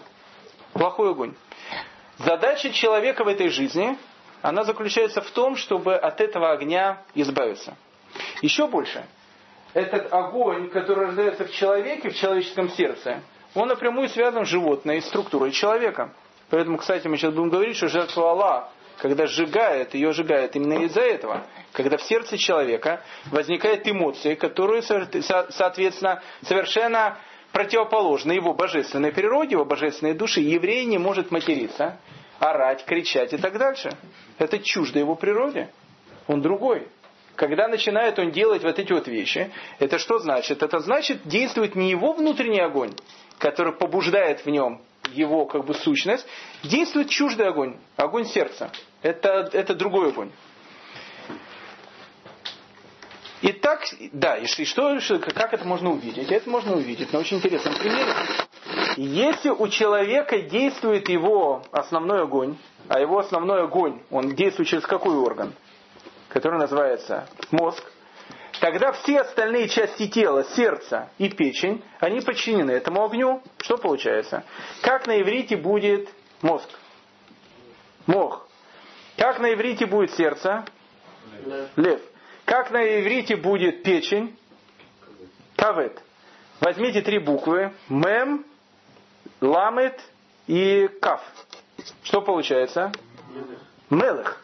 Плохой огонь. Задача человека в этой жизни, она заключается в том, чтобы от этого огня избавиться. Еще больше. Этот огонь, который рождается в человеке, в человеческом сердце, он напрямую связан с животной структурой человека. Поэтому, кстати, мы сейчас будем говорить, что жертва Аллах, когда сжигает, ее сжигает именно из-за этого. Когда в сердце человека возникают эмоции, которые, соответственно, совершенно противоположны его божественной природе, его божественной душе. Еврей не может материться, орать, кричать и так дальше. Это чуждо его природе. Он другой. Когда начинает он делать вот эти вот вещи, это что значит? Это значит, действует не его внутренний огонь, который побуждает в нем его как бы сущность, действует чуждый огонь, огонь сердца. Это, это другой огонь. Итак, да, и что, как это можно увидеть? Это можно увидеть на очень интересном примере. Если у человека действует его основной огонь, а его основной огонь, он действует через какой орган? Который называется мозг, тогда все остальные части тела, сердце и печень, они подчинены этому огню. Что получается? Как на иврите будет мозг? Мох. Как на иврите будет сердце? Лев. Как на иврите будет печень? Кавет. Возьмите три буквы. Мем, ламет и каф. Что получается? Мелых.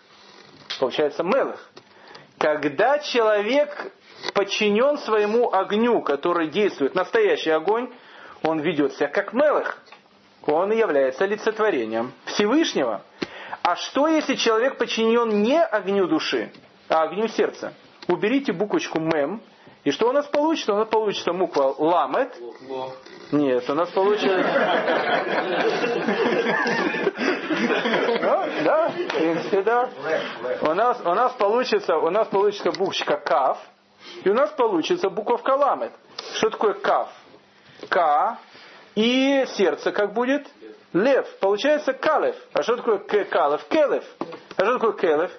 Получается мелых. Когда человек подчинен своему огню, который действует, настоящий огонь, он ведет себя как мелых. Он является олицетворением Всевышнего. А что, если человек подчинен не огню души, а огню сердца? уберите буквочку мем, и что у нас получится? У нас получится буква ламет. Нет, у нас получится... Да, в принципе, да. У нас, у нас получится, у нас получится буквочка кав, и у нас получится буковка ламет. Что такое кав? К и сердце как будет? Лев. Получается калев. А что такое калев? Келев. А что такое келев?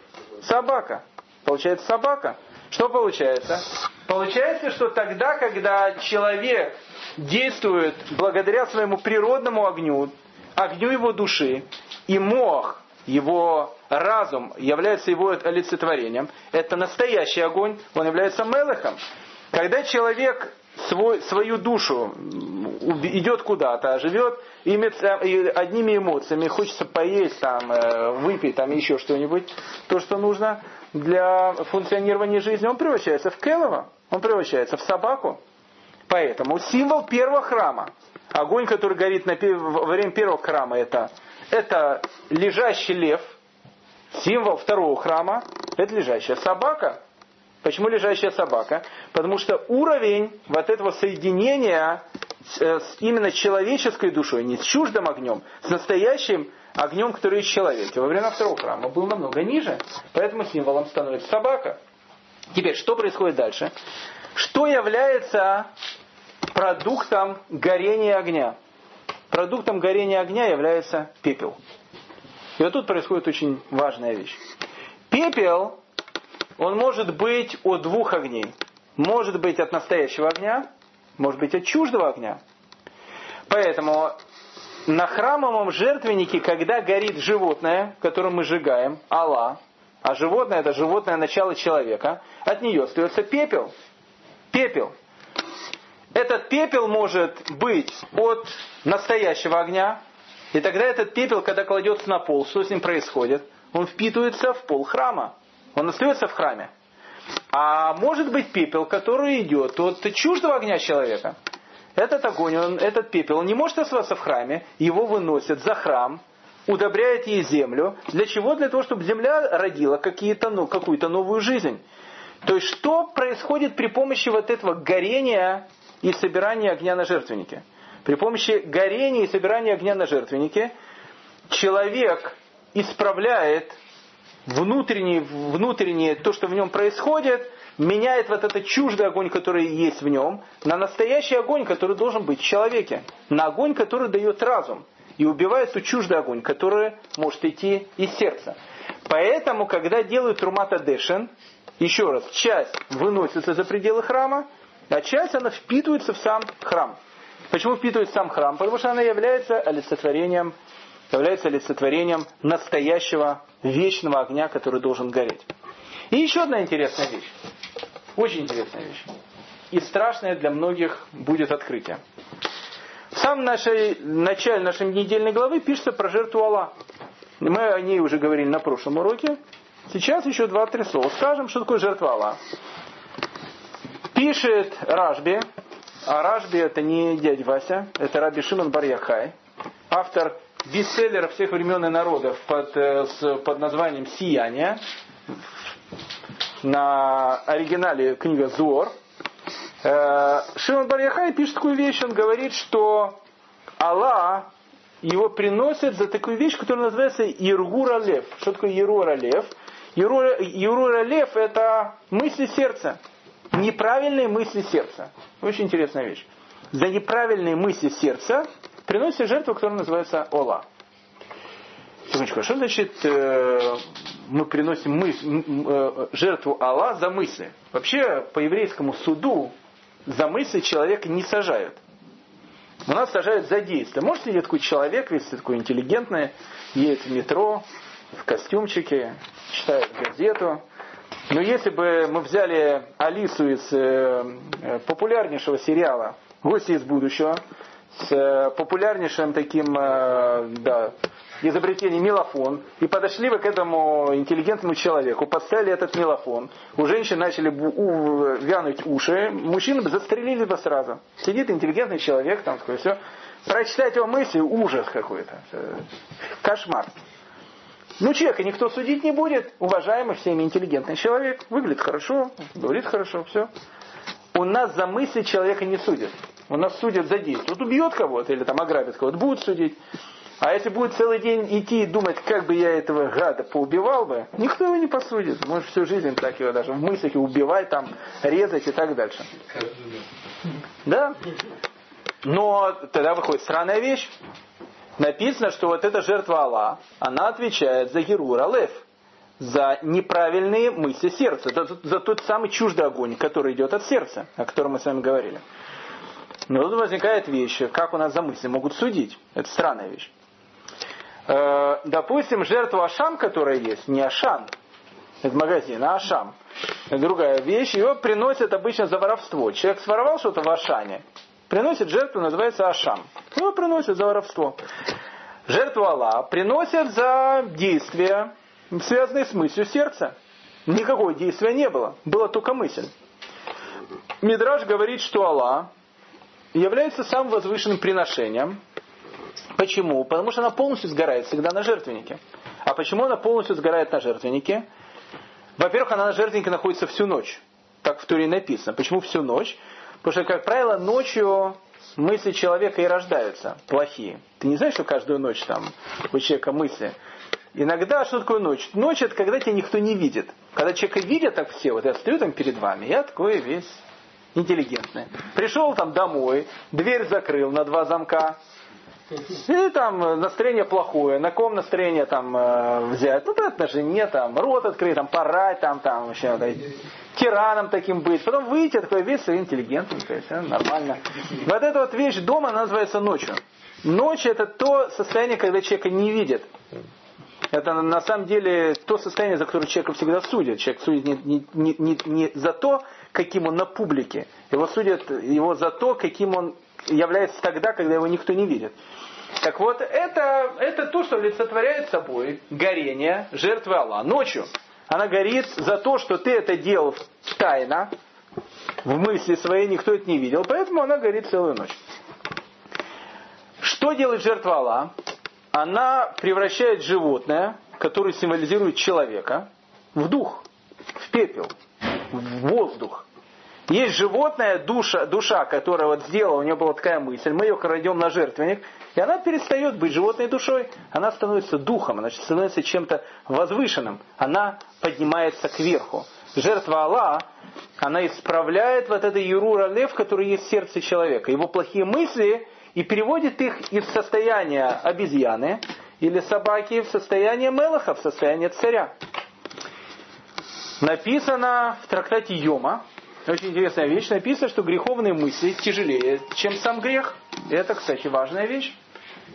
Собака. Получается собака. Что получается? Получается, что тогда, когда человек действует благодаря своему природному огню, огню его души, и мох, его разум является его олицетворением, это настоящий огонь, он является мелехом. Когда человек свой, свою душу идет куда-то, живет одними эмоциями, хочется поесть, там, э, выпить, там, еще что-нибудь, то, что нужно для функционирования жизни, он превращается в келова, он превращается в собаку. Поэтому символ первого храма, огонь, который горит на, во время первого храма, это, это лежащий лев, символ второго храма, это лежащая собака, Почему лежащая собака? Потому что уровень вот этого соединения с, э, с именно человеческой душой, не с чуждым огнем, с настоящим огнем, который есть в человеке, во время второго храма был намного ниже, поэтому символом становится собака. Теперь, что происходит дальше? Что является продуктом горения огня? Продуктом горения огня является пепел. И вот тут происходит очень важная вещь. Пепел он может быть от двух огней. Может быть от настоящего огня, может быть от чуждого огня. Поэтому на храмовом жертвеннике, когда горит животное, которое мы сжигаем, Аллах, а животное это животное начало человека, от нее остается пепел. Пепел. Этот пепел может быть от настоящего огня, и тогда этот пепел, когда кладется на пол, что с ним происходит? Он впитывается в пол храма. Он остается в храме. А может быть пепел, который идет от чуждого огня человека. Этот огонь, он, этот пепел, он не может оставаться в храме, его выносят за храм, удобряет ей землю. Для чего? Для того, чтобы земля родила ну, какую-то новую жизнь. То есть, что происходит при помощи вот этого горения и собирания огня на жертвеннике? При помощи горения и собирания огня на жертвеннике человек исправляет внутреннее, внутреннее, то, что в нем происходит, меняет вот этот чуждый огонь, который есть в нем, на настоящий огонь, который должен быть в человеке. На огонь, который дает разум. И убивает тот чуждый огонь, который может идти из сердца. Поэтому, когда делают Румата Дешин, еще раз, часть выносится за пределы храма, а часть она впитывается в сам храм. Почему впитывает в сам храм? Потому что она является олицетворением, является олицетворением настоящего вечного огня, который должен гореть. И еще одна интересная вещь. Очень интересная вещь. И страшная для многих будет открытие. В самом нашей, начале нашей недельной главы пишется про жертву Аллах. Мы о ней уже говорили на прошлом уроке. Сейчас еще два-три слова. Скажем, что такое жертва Аллах. Пишет Ражби, а Ражби это не дядя Вася, это Раби Шимон Барьяхай, автор бестселлера всех времен и народов под, э, под названием «Сияние». На оригинале книга Зор. Э, Шимон Барьяхай пишет такую вещь, он говорит, что Аллах его приносит за такую вещь, которая называется Иргура Лев. Что такое Ирура Лев? Ирура Лев это мысли сердца. Неправильные мысли сердца. Очень интересная вещь. За неправильные мысли сердца приносит жертву, которая называется Ола. Секундочку, а что значит э, мы приносим мысль, э, жертву Алла за мысли? Вообще, по еврейскому суду за мысли человека не сажают. У нас сажают за действие. Может сидеть такой человек, если такой интеллигентный, едет в метро, в костюмчике, читает газету. Но если бы мы взяли Алису из э, э популярнейшего сериала «Гости из будущего», с э, популярнейшим таким э, да, изобретением мелофон, и подошли вы к этому интеллигентному человеку, подставили этот мелофон, у женщин начали у, вянуть уши, мужчины бы застрелили бы сразу. Сидит интеллигентный человек, там такое все, прочитать его мысли, ужас какой-то, кошмар. Ну, человека никто судить не будет, уважаемый всеми интеллигентный человек, выглядит хорошо, говорит хорошо, все. У нас за мысли человека не судят. У нас судят за действие. Вот убьет кого-то или там ограбит кого-то, будут судить. А если будет целый день идти и думать, как бы я этого гада поубивал бы, никто его не посудит. Может всю жизнь так его даже в мыслях убивать, там, резать и так дальше. Да? Но тогда выходит странная вещь. Написано, что вот эта жертва Аллах, она отвечает за Герур Алеф, за неправильные мысли сердца, за, за тот самый чуждый огонь, который идет от сердца, о котором мы с вами говорили. Но тут возникает вещь, как у нас за мысли могут судить. Это странная вещь. Э, допустим, жертва Ашам, которая есть, не Ашан, это магазин, а Ашам. Другая вещь. Ее приносят обычно за воровство. Человек своровал что-то в Ашане, приносит жертву, называется Ашам. Его приносят за воровство. Жертву Аллах приносят за действия, связанные с мыслью сердца. Никакого действия не было, была только мысль. Мидраж говорит, что Аллах является самым возвышенным приношением. Почему? Потому что она полностью сгорает всегда на жертвеннике. А почему она полностью сгорает на жертвеннике? Во-первых, она на жертвеннике находится всю ночь. Так в Туре написано. Почему всю ночь? Потому что, как правило, ночью мысли человека и рождаются плохие. Ты не знаешь, что каждую ночь там у человека мысли? Иногда, что такое ночь? Ночь это когда тебя никто не видит. Когда человека видят так все, вот я стою там перед вами, я такой весь интеллигентная. Пришел там домой, дверь закрыл на два замка, и там настроение плохое, на ком настроение там э, взять? Ну, на жене, там, рот открыть, там, порать, там, там, вообще, да, тираном таким быть. Потом выйти, такой весь интеллигентный, то есть, нормально. Вот эта вот вещь дома называется ночью. Ночь это то состояние, когда человека не видят. Это на самом деле то состояние, за которое человека всегда судят. Человек судит не, не, не, не за то, каким он на публике. Его судят его за то, каким он является тогда, когда его никто не видит. Так вот, это, это то, что олицетворяет собой горение жертвы Аллаха. Ночью она горит за то, что ты это делал тайно, в мысли своей никто это не видел, поэтому она горит целую ночь. Что делает жертва Аллаха? Она превращает животное, которое символизирует человека, в дух, в пепел в воздух. Есть животная душа, душа, которая вот сделала, у нее была такая мысль, мы ее крадем на жертвенник, и она перестает быть животной душой, она становится духом, она становится чем-то возвышенным, она поднимается кверху. жертва Аллах, она исправляет вот это Юрура Лев, который есть в сердце человека, его плохие мысли, и переводит их из состояния обезьяны или собаки в состояние Мелаха, в состояние царя. Написано в трактате Йома, очень интересная вещь, написано, что греховные мысли тяжелее, чем сам грех. Это, кстати, важная вещь.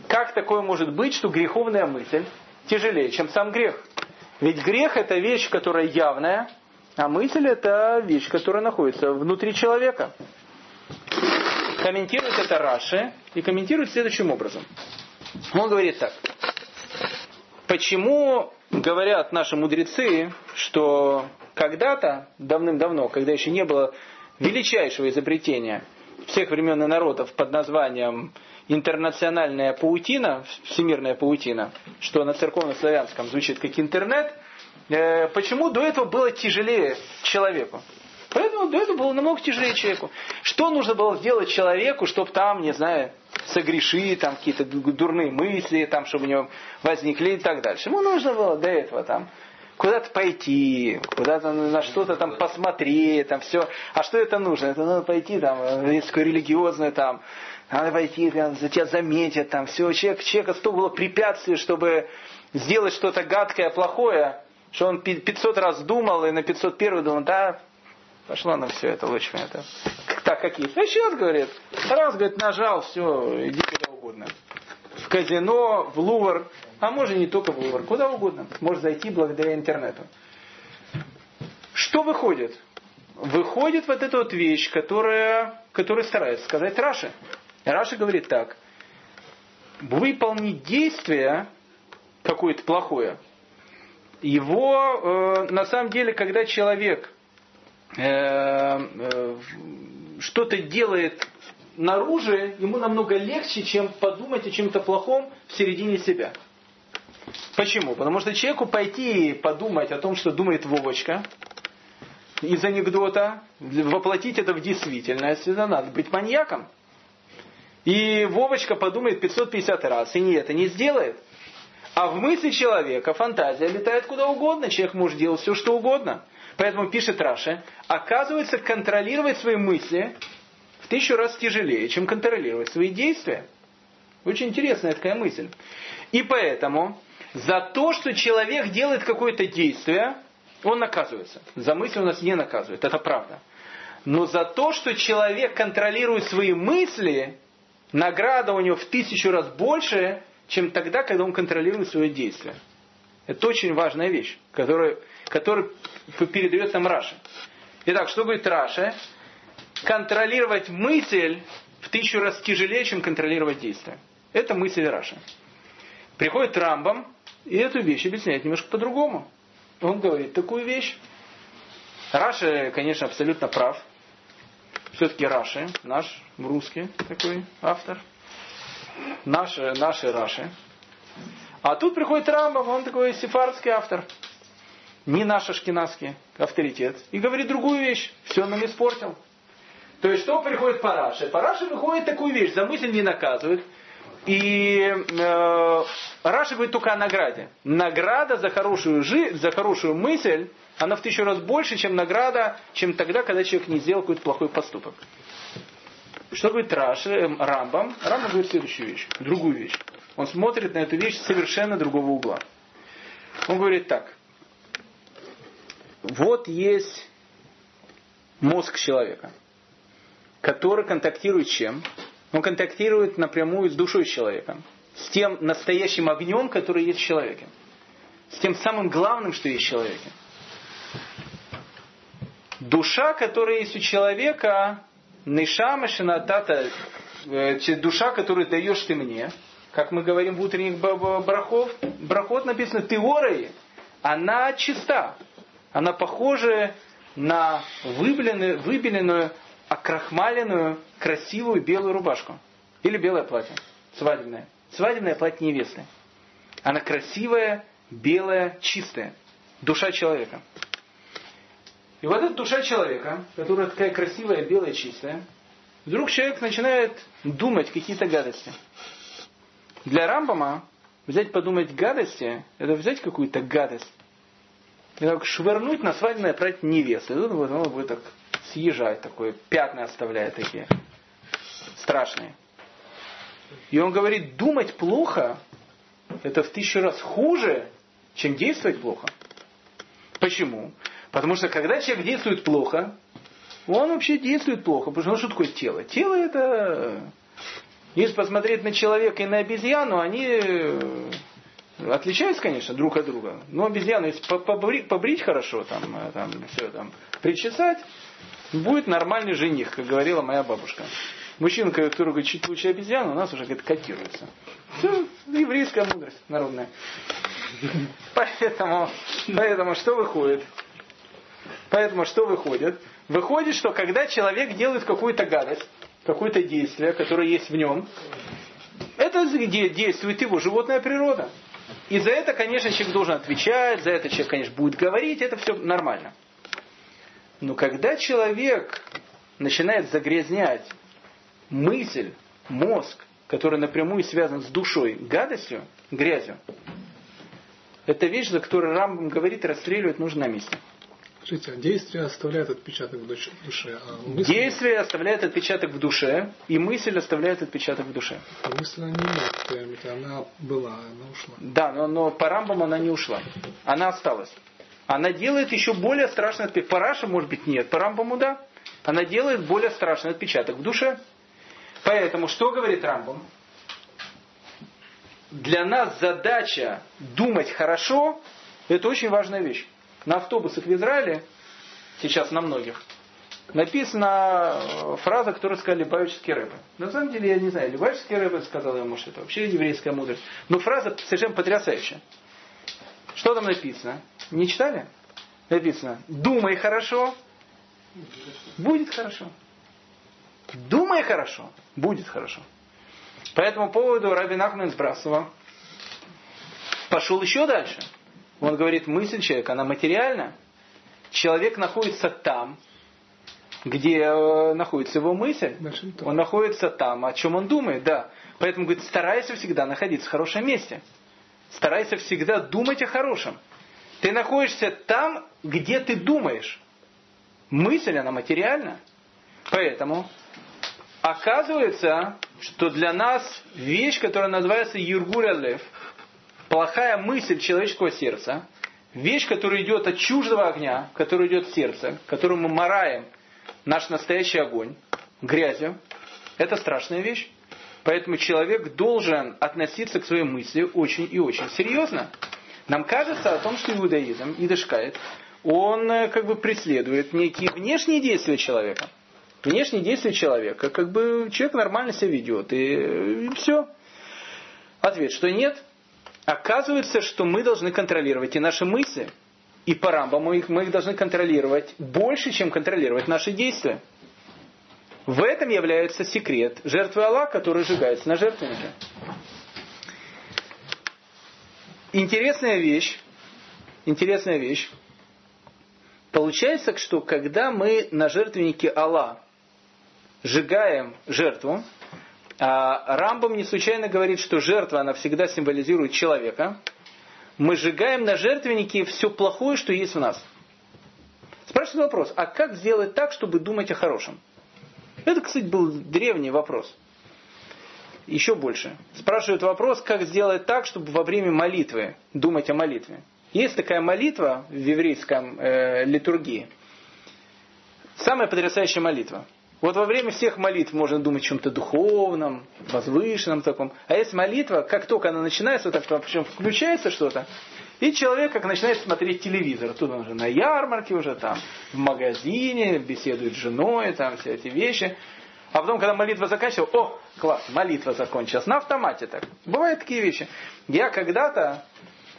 Как такое может быть, что греховная мысль тяжелее, чем сам грех? Ведь грех это вещь, которая явная, а мысль это вещь, которая находится внутри человека. Комментирует это Раши и комментирует следующим образом. Он говорит так. Почему говорят наши мудрецы, что когда-то, давным-давно, когда еще не было величайшего изобретения всех времен и народов под названием интернациональная паутина, всемирная паутина, что на церковно-славянском звучит как интернет, э, почему до этого было тяжелее человеку? Поэтому до этого было намного тяжелее человеку. Что нужно было сделать человеку, чтобы там, не знаю, согрешить, там какие-то дурные мысли, там, чтобы у него возникли и так дальше. Ему нужно было до этого там куда-то пойти, куда-то на что-то там посмотреть, там все. А что это нужно? Это надо пойти там, несколько религиозное там, надо пойти, там, за тебя заметят, там все. Человек, человека столько было препятствий, чтобы сделать что-то гадкое, плохое, что он 500 раз думал, и на 501 думал, да, Пошло на все это лучше это. Так, как есть. А сейчас, говорит, раз, говорит, нажал, все, иди куда угодно. В казино, в Лувр, а может не только в Лувр, куда угодно. Может зайти благодаря интернету. Что выходит? Выходит вот эта вот вещь, которая, которая старается сказать Раши. Раши говорит так. Выполнить действие какое-то плохое, его э, на самом деле, когда человек Э, э, что-то делает наружу, ему намного легче, чем подумать о чем-то плохом в середине себя. Почему? Потому что человеку пойти и подумать о том, что думает Вовочка, из анекдота, воплотить это в действительность, это надо быть маньяком. И Вовочка подумает 550 раз, и не это не сделает. А в мысли человека фантазия летает куда угодно, человек может делать все, что угодно. Поэтому пишет Раша, оказывается, контролировать свои мысли тысячу раз тяжелее, чем контролировать свои действия. Очень интересная такая мысль. И поэтому за то, что человек делает какое-то действие, он наказывается. За мысли у нас не наказывают, это правда. Но за то, что человек контролирует свои мысли, награда у него в тысячу раз больше, чем тогда, когда он контролирует свое действие. Это очень важная вещь, которая который передает нам. Итак, что говорит Раши? Контролировать мысль в тысячу раз тяжелее, чем контролировать действие. Это мысль Раши. Приходит Рамбам и эту вещь объясняет немножко по-другому. Он говорит такую вещь. Раши, конечно, абсолютно прав. Все-таки Раши, наш русский такой автор. Наши, наши Раши. А тут приходит Рамбам, он такой сефардский автор не наш ашкенадский авторитет, и говорит другую вещь. Все нам испортил. То есть что приходит по Раше? По Раше выходит такую вещь, за мысль не наказывают. И э, Раша говорит только о награде. Награда за хорошую жизнь, за хорошую мысль, она в тысячу раз больше, чем награда, чем тогда, когда человек не сделал какой-то плохой поступок. Что говорит Раши, э, Рамбам? Рамбам говорит следующую вещь, другую вещь. Он смотрит на эту вещь совершенно другого угла. Он говорит так. Вот есть мозг человека, который контактирует с чем? Он контактирует напрямую с душой человека, с тем настоящим огнем, который есть в человеке, с тем самым главным, что есть в человеке. Душа, которая есть у человека, Нишама Шинатата, э, душа, которую даешь ты мне, как мы говорим в утренних брахов, брахот написано, ты орой, она чиста. Она похожа на выбеленную, выбеленную, окрахмаленную, красивую белую рубашку. Или белое платье. Свадебное. Свадебное платье невесты. Она красивая, белая, чистая. Душа человека. И вот эта душа человека, которая такая красивая, белая, чистая, вдруг человек начинает думать какие-то гадости. Для Рамбама взять подумать гадости, это взять какую-то гадость И так швырнуть на свадебное платье невесты. И тут вот он будет так съезжать такое, пятна оставляет такие. Страшные. И он говорит, думать плохо, это в тысячу раз хуже, чем действовать плохо. Почему? Потому что когда человек действует плохо, он вообще действует плохо. Потому что ну, что такое тело? Тело это... Если посмотреть на человека и на обезьяну, они э, отличаются, конечно, друг от друга. Но обезьяну, если побрить, побрить хорошо, там, э, там, все, там, причесать, будет нормальный жених, как говорила моя бабушка. Мужчина, который говорит, чуть лучше обезьяны, у нас уже говорит, котируется. Все, еврейская мудрость народная. Поэтому, поэтому что выходит? Поэтому что выходит? Выходит, что когда человек делает какую-то гадость, какое-то действие, которое есть в нем, это действует его животная природа. И за это, конечно, человек должен отвечать, за это человек, конечно, будет говорить, это все нормально. Но когда человек начинает загрязнять мысль, мозг, который напрямую связан с душой, гадостью, грязью, это вещь, за которой Рамбам говорит, расстреливать нужно на месте. Скажите, а действие оставляет отпечаток в душе, а мысль... Действие оставляет отпечаток в душе, и мысль оставляет отпечаток в душе. А мысль она не мертвая, она была, она ушла. Да, но, но по Рамбаму она не ушла. Она осталась. Она делает еще более страшный отпечаток. По может быть, нет. По Рамбаму, да. Она делает более страшный отпечаток в душе. Поэтому что говорит Рамбам? Для нас задача думать хорошо – это очень важная вещь. На автобусах в Израиле, сейчас на многих, написана э, фраза, которую сказали Любавические рэбы. На самом деле, я не знаю, Любавические рэбы сказал, может, это вообще еврейская мудрость. Но фраза совершенно потрясающая. Что там написано? Не читали? Написано, думай хорошо, будет хорошо. Думай хорошо, будет хорошо. По этому поводу Раби Нахман из Брасова пошел еще дальше. Он говорит, мысль человека, она материальна. Человек находится там, где э, находится его мысль. Он находится там, о чем он думает, да. Поэтому, говорит, старайся всегда находиться в хорошем месте. Старайся всегда думать о хорошем. Ты находишься там, где ты думаешь. Мысль, она материальна. Поэтому оказывается, что для нас вещь, которая называется Юргуля Лев, плохая мысль человеческого сердца, вещь, которая идет от чуждого огня, которая идет в сердце, которую мы мораем наш настоящий огонь, грязью, это страшная вещь. Поэтому человек должен относиться к своей мысли очень и очень серьезно. Нам кажется о том, что иудаизм, идышкает, он э, как бы преследует некие внешние действия человека. Внешние действия человека, как бы человек нормально себя ведет, и, и все. Ответ, что нет. Оказывается, что мы должны контролировать и наши мысли, и по Рамбаму их, мы их должны контролировать больше, чем контролировать наши действия. В этом является секрет жертвы Аллах, который сжигается на жертвеннике. Интересная вещь, интересная вещь. Получается, что когда мы на жертвеннике Аллах сжигаем жертву, а Рамбам не случайно говорит, что жертва, она всегда символизирует человека, мы сжигаем на жертвеннике все плохое, что есть в нас. Спрашивает вопрос, а как сделать так, чтобы думать о хорошем? Это, кстати, был древний вопрос. Еще больше. Спрашивают вопрос, как сделать так, чтобы во время молитвы думать о молитве. Есть такая молитва в еврейском э, литургии. Самая потрясающая молитва. Вот во время всех молитв можно думать о чем-то духовном, возвышенном таком. А есть молитва, как только она начинается, вот так, причем включается что-то, и человек как начинает смотреть телевизор. Тут он уже на ярмарке, уже там в магазине, беседует с женой, там все эти вещи. А потом, когда молитва заканчивалась, о, класс, молитва закончилась. На автомате так. Бывают такие вещи. Я когда-то,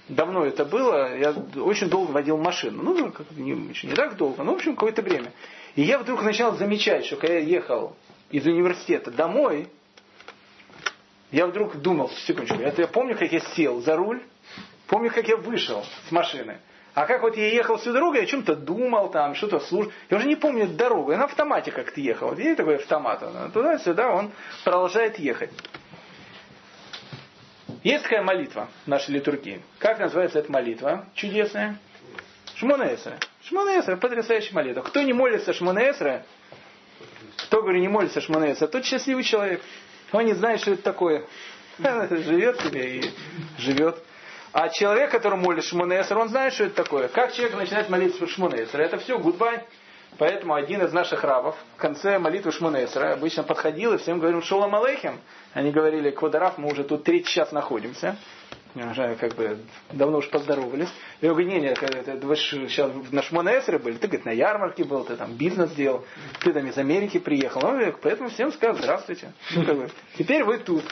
давно это было, я очень долго водил машину. Ну, как, не, не так долго, но, в общем, какое-то время. И я вдруг начал замечать, что когда я ехал из университета домой, я вдруг думал, секундочку, это я помню, как я сел за руль, Помню, как я вышел с машины. А как вот я ехал всю дорогу, я о чем-то думал, там, что-то слушал. Я уже не помню дорогу. Я на автомате как-то ехал. Видите, такой автомат. Туда-сюда он продолжает ехать. Есть такая молитва в нашей литургии. Как называется эта молитва? Чудесная. Шмонесра. Шмонесра, потрясающая молитва. Кто не молится Шмонесра, кто, говорю, не молится Шмонесра, тот счастливый человек. Он не знает, что это такое. Живет себе и живет. А человек, который молит Шмонесра, он знает, что это такое. Как человек начинает молиться Шмонесра? Это все гудбай. Поэтому один из наших рабов в конце молитвы Шмонесра обычно подходил и всем говорил Шолом Алейхем. Они говорили, Квадарав, мы уже тут третий час находимся. Уже как бы давно уж поздоровались. Я говорю, не, не, это, вы сейчас на Шмонесре были, ты, говорит, на ярмарке был, ты там бизнес делал, ты там из Америки приехал. Ну, поэтому всем сказал, здравствуйте. Ну, как бы, теперь вы тут.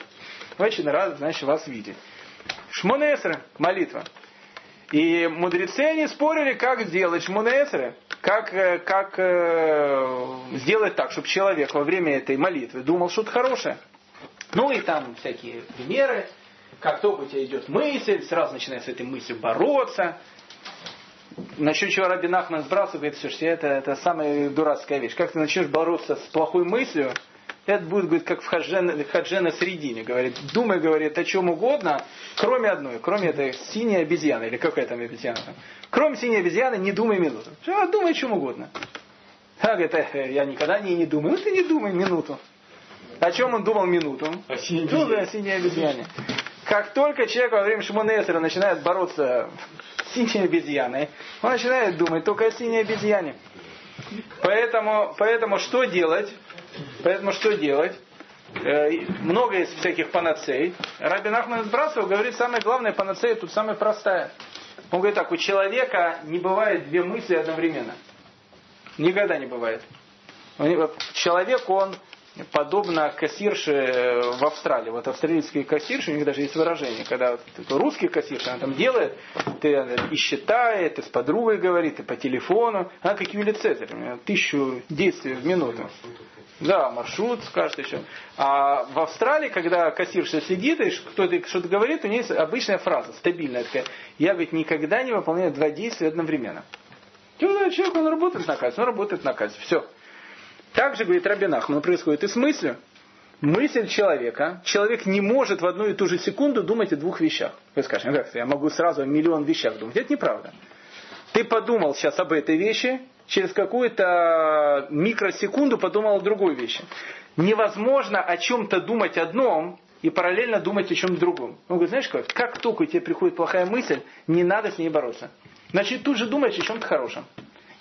Очень рад, значит, вас видеть. Шмонесра, молитва. И мудрецы они спорили, как сделать шмунесры, как, э, как э, сделать так, чтобы человек во время этой молитвы думал что-то хорошее. Ну и там всякие примеры. Как только у тебя идет мысль, сразу начинаешь с этой мыслью бороться. Насчет чего Рабин Ахман сбрасывает, слушайте, это, это самая дурацкая вещь. Как ты начнешь бороться с плохой мыслью, это будет, говорит, как в хадже, хадже на средине. Говорит, думай, говорит, о чем угодно, кроме одной, кроме этой синей обезьяны, или какая там обезьяна там. Кроме синей обезьяны, не думай минуту. Думай о чем угодно. А, говорит, э, я никогда не, не думаю. Ну ты не думай минуту. О чем он думал минуту? О синей обезьяне. О синей обезьяне. Как только человек во время Шмонесера начинает бороться с синей обезьяной, он начинает думать только о синей обезьяне. Поэтому, поэтому что делать? Поэтому что делать? Э, много есть всяких панацей. Рабин Ахмад Сбрасов говорит, самая главная панацея тут самая простая. Он говорит так, у человека не бывает две мысли одновременно. Никогда не бывает. Человек, он подобно кассирше в Австралии. Вот австралийские кассирши, у них даже есть выражение, когда вот русский кассирша, она там делает, ты и считает, и с подругой говорит, и по телефону. Она как Юлий Цезарь, тысячу действий в минуту. Да, маршрут скажет еще. А в Австралии, когда кассирша сидит и кто-то что-то говорит, у нее есть обычная фраза, стабильная такая. Я, говорит, никогда не выполняю два действия одновременно. Человек, он работает на кассе, он работает на кассе. Все. Так же, говорит Рабинах, но происходит и с мыслью. Мысль человека, человек не может в одну и ту же секунду думать о двух вещах. Вы скажете, ну как я могу сразу о миллион вещах думать. Это неправда. Ты подумал сейчас об этой вещи, через какую-то микросекунду подумал о другой вещи. Невозможно о чем-то думать одном и параллельно думать о чем-то другом. Он говорит, знаешь как, как только тебе приходит плохая мысль, не надо с ней бороться. Значит, тут же думаешь о чем-то хорошем.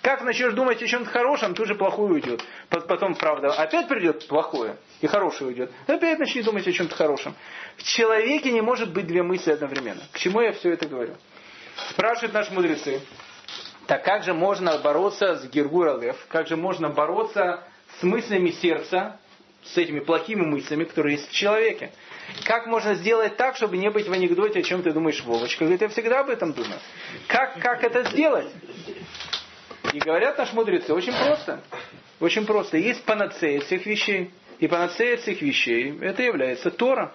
Как начнешь думать о чем-то хорошем, тут же плохое уйдет. Потом, правда, опять придет плохое, и хорошее уйдет. Опять начни думать о чем-то хорошем. В человеке не может быть две мысли одновременно. К чему я все это говорю? Спрашивают наши мудрецы. Так как же можно бороться с Гергура Лев? Как же можно бороться с мыслями сердца, с этими плохими мыслями, которые есть в человеке? Как можно сделать так, чтобы не быть в анекдоте, о чем ты думаешь, Вовочка? Говорит, я всегда об этом думаю. Как, как это сделать? И говорят наши мудрецы, очень просто. Очень просто. Есть панацея всех вещей. И панацея всех вещей, это является Тора.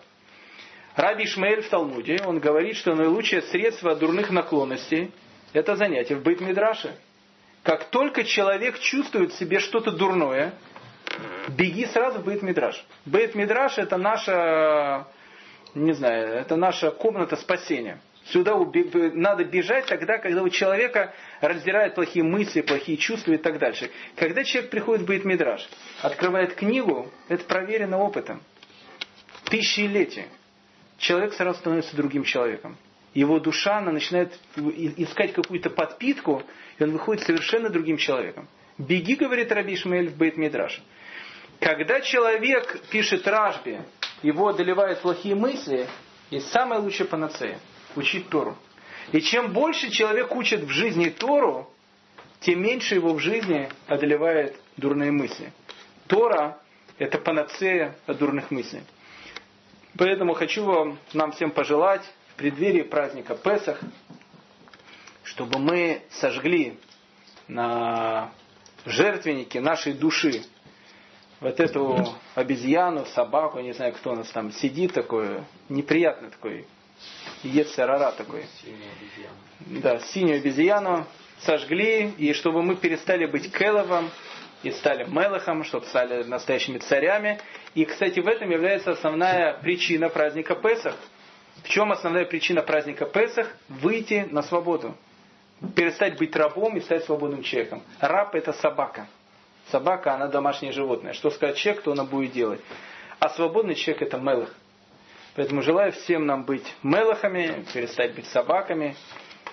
Раби Ишмаэль в Талмуде, он говорит, что наилучшее средство дурных наклонностей – это занятие в Бейт-Мидраше. Как только человек чувствует в себе что-то дурное, беги сразу в Бейт-Мидраш. Бейт-Мидраш – это наша, не знаю, это наша комната спасения. Сюда надо бежать тогда, когда у человека раздирают плохие мысли, плохие чувства и так дальше. Когда человек приходит в Бейт Мидраш, открывает книгу, это проверено опытом. Тысячелетия. Человек сразу становится другим человеком. Его душа, она начинает искать какую-то подпитку, и он выходит совершенно другим человеком. Беги, говорит Раби Ишмаэль в Бейт Мидраш. Когда человек пишет Ражби, его одолевают плохие мысли, есть самая лучшая панацея – учить Тору. И чем больше человек учит в жизни Тору, тем меньше его в жизни одолевает дурные мысли. Тора – это панацея от дурных мыслей. Поэтому хочу вам, нам всем пожелать преддверии праздника Песах, чтобы мы сожгли на жертвеннике нашей души вот эту обезьяну, собаку, не знаю, кто у нас там сидит такой, неприятный такой Ецерара такой. Да, синюю обезьяну сожгли, и чтобы мы перестали быть Келовом и стали Мелахом, чтобы стали настоящими царями. И, кстати, в этом является основная причина праздника Песах. В чем основная причина праздника Песах? Выйти на свободу. перестать быть рабом и стать свободным человеком. Раб это собака. Собака, она домашнее животное. Что сказать человек, то она будет делать. А свободный человек это мелых. Поэтому желаю всем нам быть мелахами, перестать быть собаками.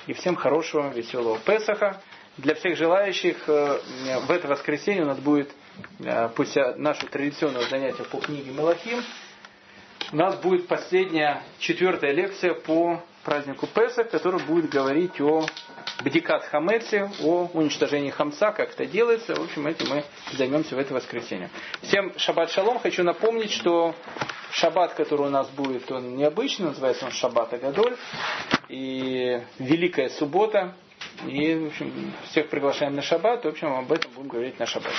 И всем хорошего, веселого Песаха. Для всех желающих э, в это воскресенье у нас будет, э, после нашего традиционного занятия по книге Мелахим, у нас будет последняя, четвертая лекция по празднику Песах, который будет говорить о Бдикат Хамеце, о уничтожении хамца, как это делается. В общем, этим мы займемся в это воскресенье. Всем шаббат шалом. Хочу напомнить, что шаббат, который у нас будет, он необычный, называется он шаббат Агадоль. И Великая Суббота. И, в общем, всех приглашаем на шаббат. В общем, об этом будем говорить на шаббате.